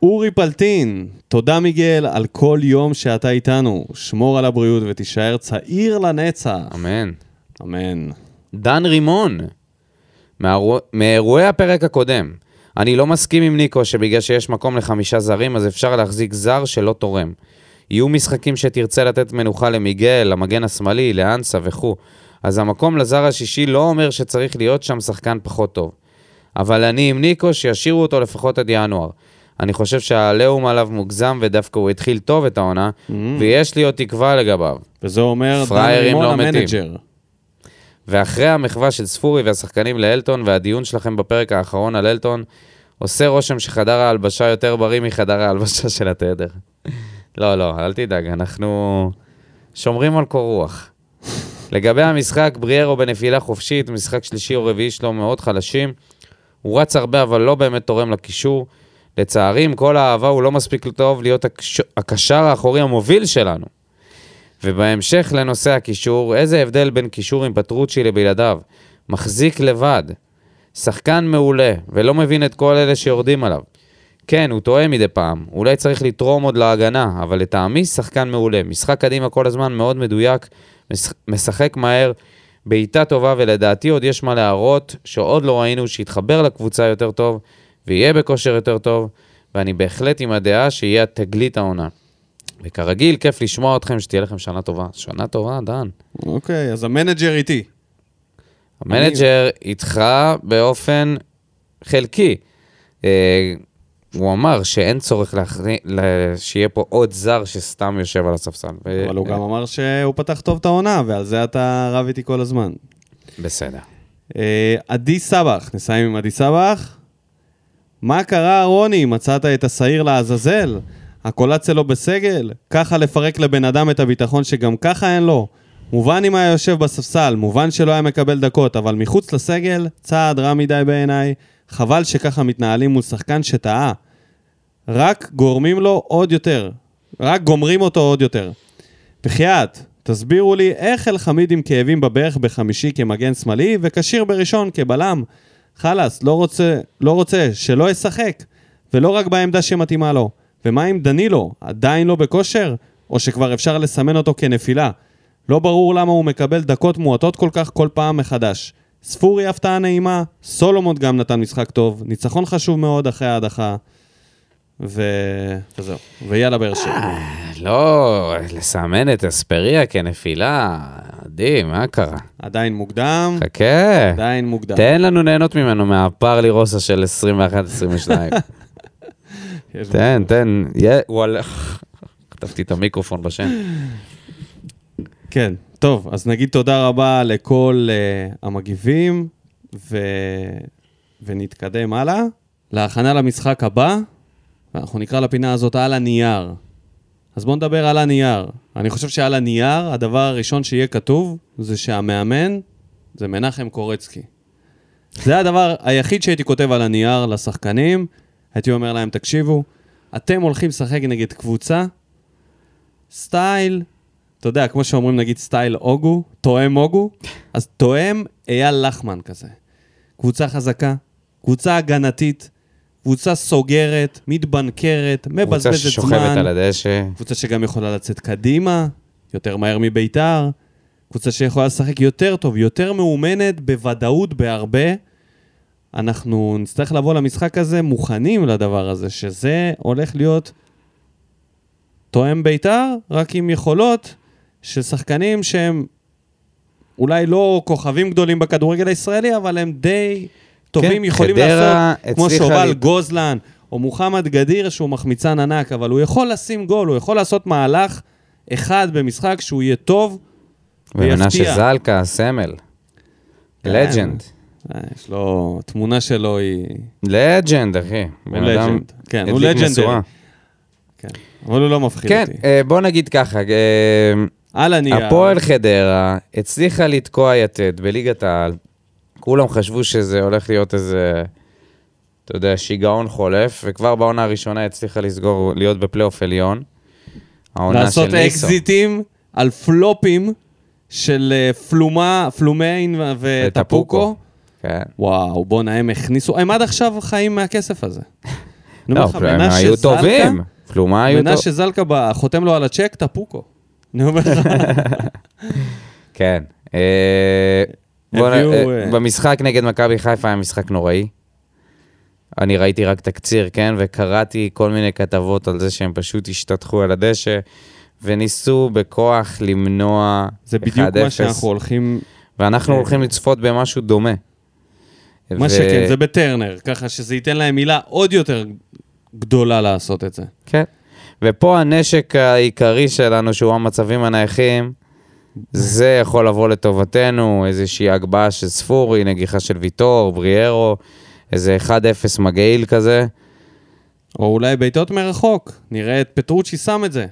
אורי פלטין, תודה מיגל על כל יום שאתה איתנו. שמור על הבריאות ותישאר צעיר לנצח. אמן. אמן. דן רימון, מאירוע- מאירועי הפרק הקודם, אני לא מסכים עם ניקו שבגלל שיש מקום לחמישה זרים, אז אפשר להחזיק זר שלא תורם. יהיו משחקים שתרצה לתת מנוחה למיגל, למגן השמאלי, לאנסה וכו', אז המקום לזר השישי לא אומר שצריך להיות שם שחקן פחות טוב. אבל אני עם ניקו שישאירו אותו לפחות עד ינואר. אני חושב שהעליהום עליו מוגזם ודווקא הוא התחיל טוב את העונה, ויש לי עוד תקווה לגביו. וזה אומר דן רימון לא מתים. המנג'ר. ואחרי המחווה של ספורי והשחקנים לאלטון והדיון שלכם בפרק האחרון על אלטון, עושה רושם שחדר ההלבשה יותר בריא מחדר ההלבשה של התדר. לא, לא, אל תדאג, אנחנו שומרים על קור רוח. לגבי המשחק, בריארו בנפילה חופשית, משחק שלישי או רביעי שלו מאוד חלשים. הוא רץ הרבה, אבל לא באמת תורם לקישור. לצערי, עם כל האהבה, הוא לא מספיק טוב להיות הקש... הקשר האחורי המוביל שלנו. ובהמשך לנושא הקישור, איזה הבדל בין קישור עם פטרוצ'י לבלעדיו? מחזיק לבד. שחקן מעולה, ולא מבין את כל אלה שיורדים עליו. כן, הוא טועה מדי פעם, אולי צריך לתרום עוד להגנה, אבל לטעמי שחקן מעולה. משחק קדימה כל הזמן מאוד מדויק, משחק מהר, בעיטה טובה, ולדעתי עוד יש מה להראות, שעוד לא ראינו שיתחבר לקבוצה יותר טוב, ויהיה בכושר יותר טוב, ואני בהחלט עם הדעה שיהיה תגלית העונה. וכרגיל, כיף לשמוע אתכם, שתהיה לכם שנה טובה. שנה טובה, דן. אוקיי, אז המנג'ר איתי. המנג'ר איתך באופן חלקי. הוא אמר שאין צורך להכני- ל- שיהיה פה עוד זר שסתם יושב על הספסל. ו- אבל הוא גם אמר שהוא פתח טוב את העונה, ועל זה אתה רב איתי כל הזמן. בסדר. אה, עדי סבח, נסיים עם עדי סבח. מה קרה, רוני? מצאת את השעיר לעזאזל? הקולציה לא בסגל? ככה לפרק לבן אדם את הביטחון שגם ככה אין לו? מובן אם היה יושב בספסל, מובן שלא היה מקבל דקות, אבל מחוץ לסגל, צעד רע מדי בעיניי. חבל שככה מתנהלים מול שחקן שטעה. רק גורמים לו עוד יותר. רק גומרים אותו עוד יותר. בחייאת, תסבירו לי איך אלחמיד עם כאבים בברך בחמישי כמגן שמאלי וכשיר בראשון כבלם. חלאס, לא רוצה, לא רוצה, שלא ישחק. ולא רק בעמדה שמתאימה לו. ומה עם דנילו? עדיין לא בכושר? או שכבר אפשר לסמן אותו כנפילה? לא ברור למה הוא מקבל דקות מועטות כל כך כל פעם מחדש. ספורי הפתעה נעימה, סולומון גם נתן משחק טוב, ניצחון חשוב מאוד אחרי ההדחה. ו... וזהו. ויאללה באר שבע. לא, לסמן את אספריה כנפילה, עדי, מה קרה? עדיין מוקדם, חכה. עדיין מוקדם. תן לנו ליהנות ממנו מהפרלי רוסה של 21-22. *laughs* יש תן, תן. וואלה. חטפתי את המיקרופון בשם. כן, טוב, אז נגיד תודה רבה לכל uh, המגיבים, ו... ונתקדם הלאה. להכנה למשחק הבא, אנחנו נקרא לפינה הזאת על הנייר. אז בואו נדבר על הנייר. אני חושב שעל הנייר, הדבר הראשון שיהיה כתוב, זה שהמאמן זה מנחם קורצקי. זה הדבר היחיד שהייתי כותב על הנייר לשחקנים. הייתי אומר להם, תקשיבו, אתם הולכים לשחק נגד קבוצה, סטייל, אתה יודע, כמו שאומרים נגיד סטייל אוגו, תואם אוגו, אז תואם אייל לחמן כזה. קבוצה חזקה, קבוצה הגנתית, קבוצה סוגרת, מתבנקרת, קבוצה מבזבזת ששוכבת זמן. על הדשא. קבוצה שגם יכולה לצאת קדימה, יותר מהר מביתר, קבוצה שיכולה לשחק יותר טוב, יותר מאומנת, בוודאות בהרבה. אנחנו נצטרך לבוא למשחק הזה מוכנים לדבר הזה, שזה הולך להיות תואם ביתר, רק עם יכולות של שחקנים שהם אולי לא כוכבים גדולים בכדורגל הישראלי, אבל הם די טובים, כן, יכולים לעשות, כמו שובל לי- גוזלן, או מוחמד גדיר שהוא מחמיצן ענק, אבל הוא יכול לשים גול, הוא יכול לעשות מהלך אחד במשחק שהוא יהיה טוב ומנשה ויפתיע. זלקה, סמל. כן. לג'נד. אה, יש לו, התמונה שלו היא... לג'נד, אחי. הוא בן אדם לג'נד. כן, הוא לג'נדרי. כן, אבל הוא לא מפחיד כן, אותי. אה, בוא נגיד ככה, אה, על הנייר. הפועל חדרה הצליחה לתקוע יתד בליגת העל. כולם חשבו שזה הולך להיות איזה אתה יודע, שיגעון חולף, וכבר בעונה הראשונה הצליחה לסגור, להיות בפלייאוף עליון. העונה לעשות של ניסו. אקזיטים על פלופים של אה, פלומה, פלומיין וטפוקו. כן. וואו, בואנה, הם הכניסו, הם עד עכשיו חיים מהכסף הזה. לא, הם היו טובים. פלומה היו טובים. מנשה זלקה חותם לו על הצ'ק, טפוקו. אני אומר לך, *laughs* כן. בוא הביאו, אה, אה, במשחק נגד מכבי חיפה היה משחק נוראי. אני ראיתי רק תקציר, כן? וקראתי כל מיני כתבות על זה שהם פשוט השתטחו על הדשא, וניסו בכוח למנוע 1-0. זה בדיוק מה שאנחנו הולכים, ואנחנו אה, הולכים לצפות במשהו דומה. מה ו- שכן, זה בטרנר, ככה שזה ייתן להם מילה עוד יותר גדולה לעשות את זה. כן. ופה הנשק העיקרי שלנו, שהוא המצבים הנייחים, זה יכול לבוא לטובתנו, איזושהי הגבהה של ספורי, נגיחה של ויטור, בריארו, איזה 1-0 מגעיל כזה. או אולי בעיטות מרחוק, נראה את פטרוצ'י שם את זה.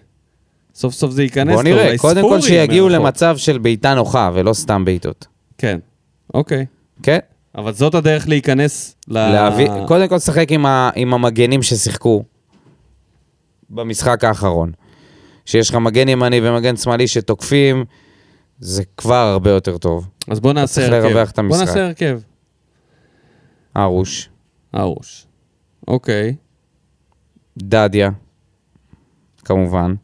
סוף סוף זה ייכנס בוא נראה, קודם כל שיגיעו מרחוק. למצב של בעיטה נוחה, ולא סתם בעיטות. כן, אוקיי. כן? אבל זאת הדרך להיכנס ל... להביא, קודם כל לשחק עם, ה, עם המגנים ששיחקו במשחק האחרון. שיש לך מגן ימני ומגן שמאלי שתוקפים, זה כבר הרבה יותר טוב. אז בוא נעשה צריך הרכב. לרווח את בוא המשחק. נעשה הרכב. ארוש, ארוש. אוקיי. דדיה, כמובן.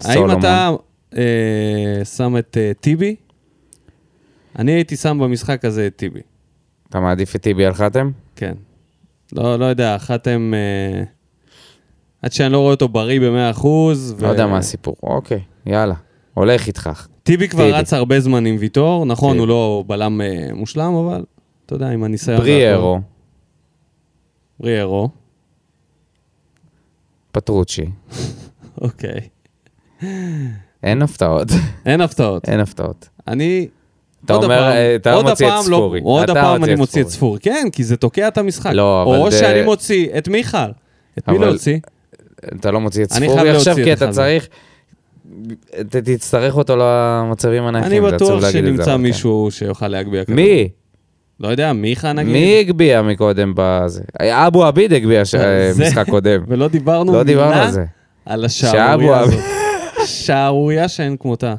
האם סולומון. אתה אה, שם את אה, טיבי? אני הייתי שם במשחק הזה את טיבי. אתה מעדיף את טיבי על חתם? כן. לא, לא יודע, חתם... אה, עד שאני לא רואה אותו בריא ב-100%. ו... לא יודע מה הסיפור. אוקיי, יאללה. הולך איתך. טיבי כבר. רץ הרבה זמן עם ויטור, נכון. הוא לא בלם אה, מושלם, אבל אתה יודע, עם הניסיון. בריארו, בריארו, פטרוצ'י. *laughs* אוקיי. אין הפתעות. אין הפתעות. אין הפתעות. אני... אתה אומר, אתה לא מוציא את ספורי. עוד הפעם אני מוציא את ספורי. כן, כי זה תוקע את המשחק. לא, אבל או שאני מוציא את מיכל. את מי להוציא? אתה לא מוציא את ספורי עכשיו, כי את אתה צריך... תצטרך אותו למצבים הנייחים. אני בטוח שנמצא כן. מישהו שיוכל להגביה כדור. מי? לא יודע, מיכה נגיד? מי הגביה מקודם בזה? אבו עביד הגביה ש- זה- משחק קודם. *laughs* ולא דיברנו לא דיברנו על זה. על השערורייה הזאת. שערורייה שאין כמותה.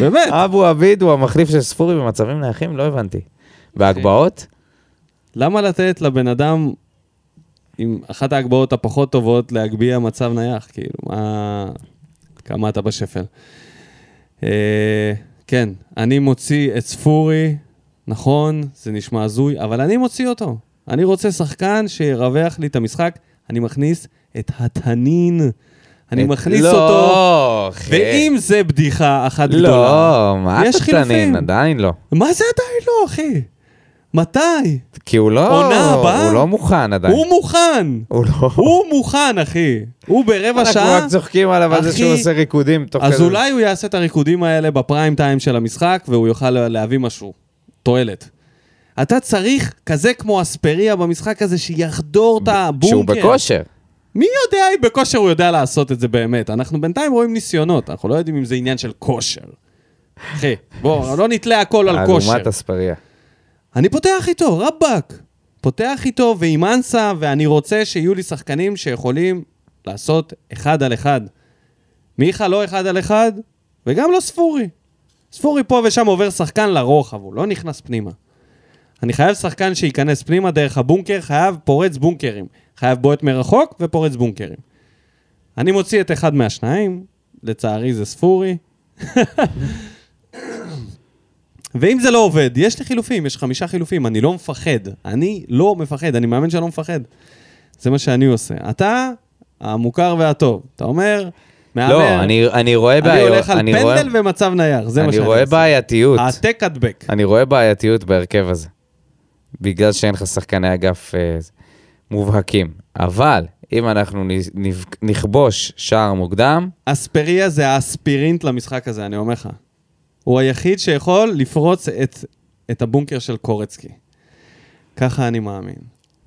באמת. אבו עביד הוא המחליף של ספורי במצבים נייחים? לא הבנתי. בהגבהות? למה לתת לבן אדם עם אחת ההגבהות הפחות טובות להגביה מצב נייח? כאילו, מה... כמה אתה בשפל. אה, כן, אני מוציא את ספורי, נכון, זה נשמע הזוי, אבל אני מוציא אותו. אני רוצה שחקן שירווח לי את המשחק, אני מכניס את התנין. אני את- מכניס לא, אותו, אחי. ואם זה בדיחה אחת גדולה... לא, מה יש אתה חילופים. תנין? עדיין לא. מה זה עדיין לא, אחי? מתי? כי הוא לא... עונה הבאה? הוא לא מוכן עדיין. הוא מוכן. הוא לא... הוא מוכן, אחי. הוא ברבע אנחנו שעה, רק צוחקים עליו על זה שהוא עושה ריקודים תוך כדי. אז אולי הוא יעשה את הריקודים האלה בפריים טיים של המשחק, והוא יוכל להביא משהו. תועלת. אתה צריך כזה כמו אספריה במשחק הזה, שיחדור את הבונקר. שהוא בכושר. מי יודע אם בכושר הוא יודע לעשות את זה באמת? אנחנו בינתיים רואים ניסיונות, אנחנו לא יודעים אם זה עניין של כושר. אחי, בוא, לא נתלה הכל על כושר. אלומת אספריה. אני פותח איתו, רבאק. פותח איתו ועם אנסה, ואני רוצה שיהיו לי שחקנים שיכולים לעשות אחד על אחד. מיכה לא אחד על אחד, וגם לא ספורי. ספורי פה ושם עובר שחקן לרוחב, הוא לא נכנס פנימה. אני חייב שחקן שייכנס פנימה דרך הבונקר, חייב פורץ בונקרים. חייב בועט מרחוק ופורץ בונקרים. אני מוציא את אחד מהשניים, לצערי זה ספורי. *laughs* ואם זה לא עובד, יש לי חילופים, יש חמישה חילופים, אני לא מפחד. אני לא מפחד, אני מאמין שאני לא מפחד. זה מה שאני עושה. אתה, המוכר והטוב. אתה אומר, מהמר, לא, אני אני רואה אני בעיות. הולך על אני רואה- פנדל ומצב נייח, זה מה אני שאני רואה עושה. בעייתיות. העתק הדבק. אני רואה בעייתיות בהרכב הזה. בגלל שאין לך שחקני אגף אה, מובהקים. אבל אם אנחנו נכבוש שער מוקדם, אספריה זה האספירינט למשחק הזה, אני אומר לך. הוא היחיד שיכול לפרוץ את, את הבונקר של קורצקי. ככה אני מאמין.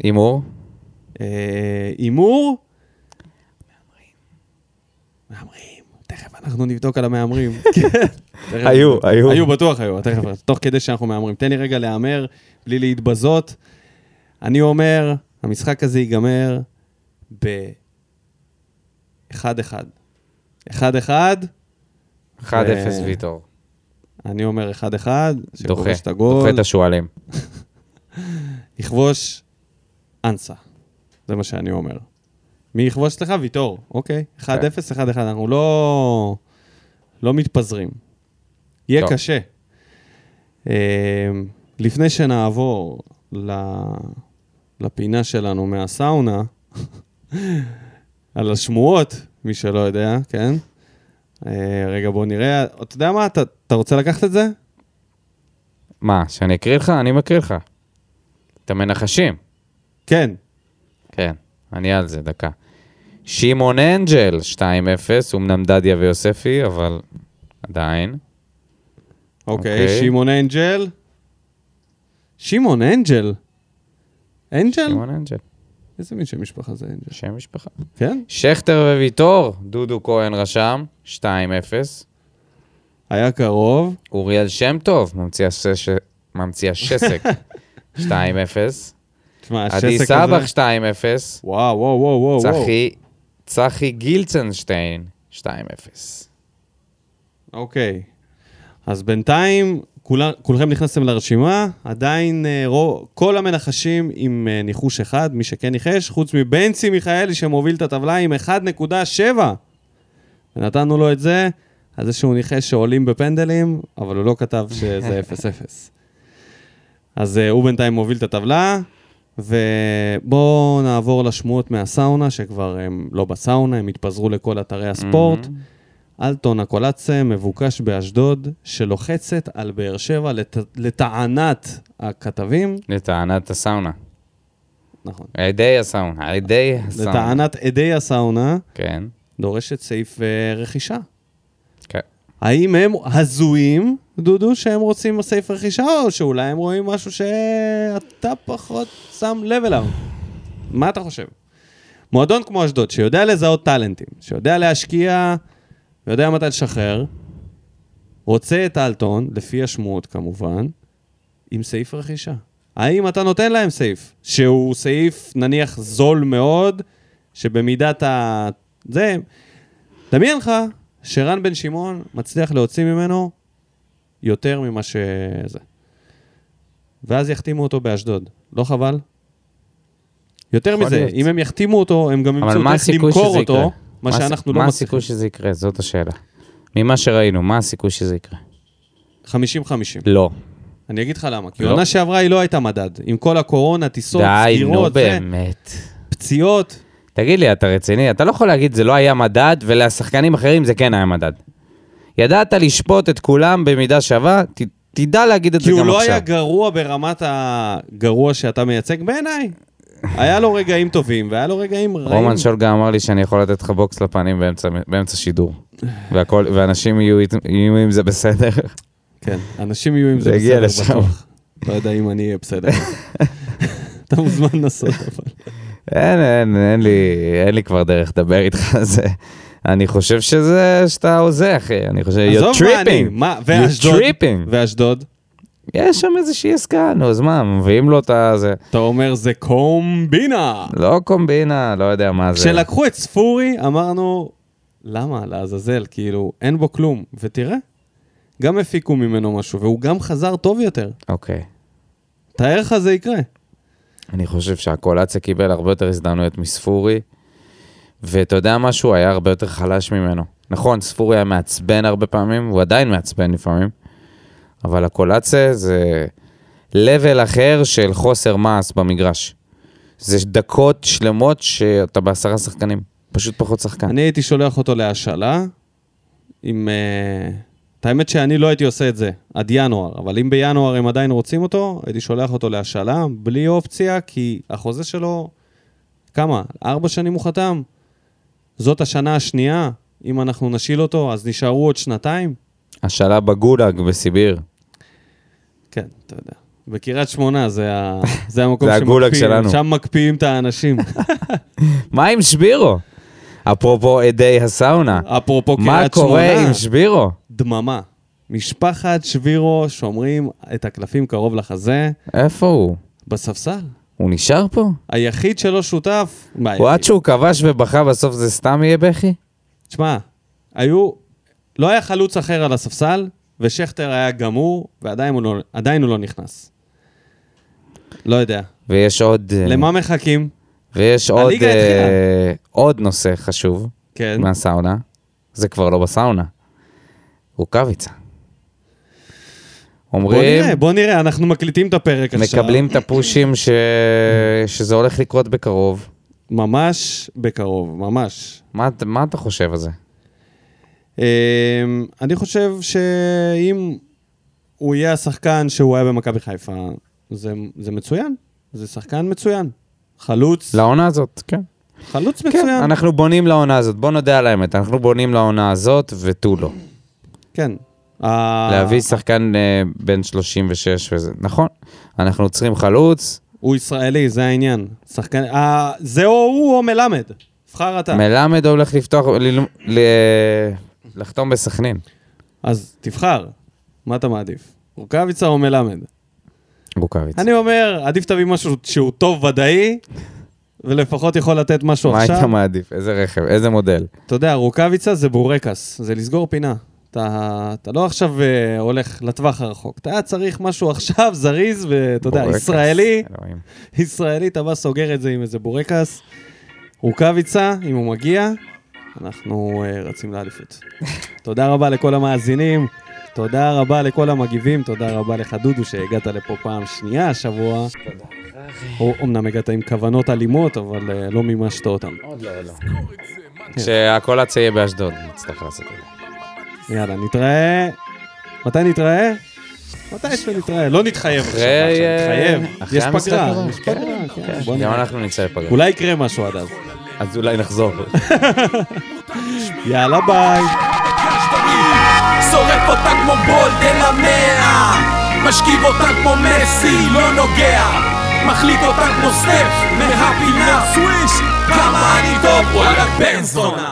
הימור, אה, הימור? מהמרים. תכף אנחנו נבדוק על המהמרים. *laughs* כן. היו. היו. היו, בטוח היו. תכף, תוך כדי שאנחנו מהמרים. תן לי רגע להמר בלי להתבזות. אני אומר המשחק הזה ייגמר ב-1-1. 1-1, 1-0 ו- ויטור. אני אומר 1-1, דוחה, שכובש את הגול, דוחה את השועלים. *laughs* יכבוש אנסה. זה מה שאני אומר. מי יכבוש אצלך? ויטור. אוקיי. 1-0, 1-1. אנחנו לא... לא מתפזרים. יהיה טוב. קשה. אה, לפני שנעבור ל... לפינה שלנו מהסאונה, *laughs* על השמועות, מי שלא יודע, כן? אה, רגע, בוא נראה. אתה יודע מה? אתה, אתה רוצה לקחת את זה? מה, שאני אקריא לך? אני מקריא לך. אתם מנחשים. כן. כן, אני על זה, דקה. שמעון אנג'ל, 2-0, אמנם דדיה ויוספי, אבל עדיין. אוקיי, אוקיי. שמעון אנג'ל. שמעון אנג'ל? אנג'ל? שמעון אנג'ל, איזה מין שם משפחה זה אנג'ל? שם משפחה. כן? שכטר וויטור, דודו כהן רשם, 2-0. היה קרוב. אוריאל שם טוב, ממציא השש- ממציא השסק, *laughs* 2-0. תשמע, עדי השסק סבח, הזה... 2-0. וואו, וואו, וואו, וואו. וואו. צחי, צחי גילצנשטיין, 2-0. אוקיי. אז בינתיים, כולה, כולכם נכנסתם לרשימה, עדיין אה, רוב, כל המנחשים עם אה, ניחוש אחד, מי שכן ניחש, חוץ מבנצי מיכאלי שמוביל את הטבלה עם 1.7. ונתנו לו את זה, על זה שהוא ניחש שעולים בפנדלים, אבל הוא לא כתב שזה *laughs* 0-0. אז אה, הוא בינתיים מוביל את הטבלה, ובואו נעבור לשמועות מהסאונה, שכבר הם לא בסאונה, הם התפזרו לכל אתרי הספורט. אלטון הקולצה מבוקש באשדוד, שלוחצת על באר שבע לט... לטענת הכתבים, לטענת הסאונה. נכון, על ידי הסאונה, על ידי הסאונה. לטענת עדי הסאונה, כן, דורשת סעיף אה, רכישה. כן. האם הם הזויים, דודו, שהם רוצים סעיף רכישה, או שאולי הם רואים משהו שאתה פחות שם לב אליו? מה אתה חושב? מועדון כמו אשדוד, שיודע לזהות טאלנטים, שיודע להשקיע ויודע מתי לשחרר, רוצה את אלטון, לפי השמועות כמובן, עם סעיף רכישה. האם אתה נותן להם סעיף, שהוא סעיף נניח זול מאוד, שבמידת ה... זה, דמיין לך שרן בן שמעון מצליח להוציא ממנו יותר ממה שזה. ואז יחתימו אותו באשדוד. לא חבל? יותר מזה, להיות. אם הם יחתימו אותו, הם גם ימצאו איך למכור אותו, יקרה? מה שאנחנו לא מה מצליחים. הסיכוי שזה יקרה? זאת השאלה. ממה שראינו, מה הסיכוי שזה יקרה? 50-50. לא. אני אגיד לך למה. כי לא. עונה שעברה היא לא הייתה מדד. עם כל הקורונה, טיסות, די, נו סגירות, באמת. פציעות. תגיד לי, אתה רציני? אתה לא יכול להגיד זה לא היה מדד, ולשחקנים אחרים זה כן היה מדד. ידעת לשפוט את כולם במידה שווה, ת, תדע להגיד את כי זה הוא גם לא עכשיו. היה גרוע ברמת הגרוע שאתה מייצג בעיניי. היה לו רגעים טובים, והיה לו רגעים רעים. רומן שולגה אמר לי שאני יכול לתת לך בוקס לפנים באמצע, באמצע שידור. והכל, ואנשים יהיו, יהיו עם זה בסדר. כן, אנשים יהיו עם זה זה בסדר לשם. בטוח. לא יודע אם אני אהיה בסדר. *laughs* אתה מוזמן לנסות, אבל. אין, אין, אין לי, אין לי כבר דרך לדבר איתך על זה. אני חושב שזה, שאתה הוזה, אחי. אני חושב, you're עזוב מה אני, tripping. מה, ואשדוד, tripping. ואשדוד, יש שם איזושהי עסקה, נו, אז מה, מביאים לו את הזה. אתה אומר זה קומבינה. לא קומבינה, לא יודע מה זה. כשלקחו את ספורי, אמרנו, למה, לעזאזל, כאילו, אין בו כלום. ותראה, גם הפיקו ממנו משהו, והוא גם חזר טוב יותר. אוקיי. תאר לך זה יקרה. אני חושב שהקולציה קיבל הרבה יותר הזדמנויות מספורי, ואתה יודע משהו? היה הרבה יותר חלש ממנו. נכון, ספורי היה מעצבן הרבה פעמים, הוא עדיין מעצבן לפעמים, אבל הקולציה זה level אחר של חוסר מעש במגרש. זה דקות שלמות שאתה בעשרה שחקנים, פשוט פחות שחקן. אני הייתי שולח אותו להשאלה, עם... אה, את האמת שאני לא הייתי עושה את זה עד ינואר, אבל אם בינואר הם עדיין רוצים אותו, הייתי שולח אותו להשאלה, בלי אופציה, כי החוזה שלו, כמה? ארבע שנים הוא חתם? זאת השנה השנייה, אם אנחנו נשיל אותו, אז נשארו עוד שנתיים? השאלה בגולאג בסיביר. כן, אתה יודע. בקריית שמונה זה, ה... זה המקום זה הגולאג שלנו. שם מקפיאים את האנשים. *laughs* מה עם שבירו? אפרופו עדי הסאונה. אפרופו מה קריית שמונה, קורה עם שבירו? דממה. משפחת שבירו שומרים את הקלפים קרוב לחזה, איפה הוא? בספסל. הוא נשאר פה? היחיד שלא שותף... מה, הוא עד שהוא כבש ובכה בסוף זה סתם יהיה בכי? תשמע, היו... לא היה חלוץ אחר על הספסל, ושכטר היה גמור, ועדיין הוא לא, הוא לא נכנס. לא יודע. ויש עוד... אה, למה מחכים? ויש עוד. אה, עוד נושא חשוב כן. מהסאונה. זה כבר לא בסאונה. רוקאביצה. בוא אומרים, נראה, בוא נראה, אנחנו מקליטים את הפרק עכשיו. מקבלים את הפושים ש... שזה הולך לקרות בקרוב. ממש בקרוב, ממש. מה, מה אתה חושב על זה? אמ, אני חושב שאם הוא יהיה השחקן שהוא היה במכבי חיפה, זה, זה מצוין. זה שחקן מצוין. חלוץ, לעונה הזאת, כן. חלוץ כן, מצוין. אנחנו בונים לעונה הזאת, בוא נודה על האמת, אנחנו בונים לעונה הזאת ותו לא. כן. להביא שחקן אה, בן 36 וזה, נכון, אנחנו צריכים חלוץ, הוא ישראלי, זה העניין. שחקן... ה- זה או הוא או מלמד. בחר אתה. מלמד הולך לפתוח, ל... ל... לחתום בסכנין. אז תבחר. מה אתה מעדיף? רוקאביצה או מלמד? רוקאביץ. אני אומר, עדיף תביא משהו שהוא טוב ודאי, ולפחות יכול לתת משהו מה היית עכשיו. מעדיף? איזה רכב? איזה מודל? אתה יודע, רוקאביצה זה בורקס, זה לסגור פינה. אתה, אתה לא עכשיו אה, הולך לטווח הרחוק, אתה צריך משהו עכשיו זריז, ואתה יודע, ישראלי, אלוהים. ישראלי, אתה בא סוגר את זה עם איזה בורקס. רוקאביצה, אם הוא מגיע, אנחנו אה, רצים לאליפות. תודה רבה לכל המאזינים, תודה רבה לכל המגיבים, תודה רבה לך דודו שהגעת לפה פעם שנייה השבוע. או- אומנם הגעת עם כוונות אלימות, אבל אה, לא מימשת אותן. כשהקולציה יהיה באשדוד, נצטרך לעשות את זה. יאללה, נתראה. מתי נתראה? מתי שנתראה? לא נתחייב עכשיו, אה, נתחייב. יש פגרה. יש פגרה, כן. גם. אנחנו נצא לפגרה. אולי יקרה משהו עד אז. אז אולי נחזור. *laughs* יאללה ביי. שורף אותה כמו בולדן המאה משכיב אותה כמו מסי, לא נוגע מחליט אותה כמו סטף מהפינה סוויש כמה אני טוב, וואלה בן זונה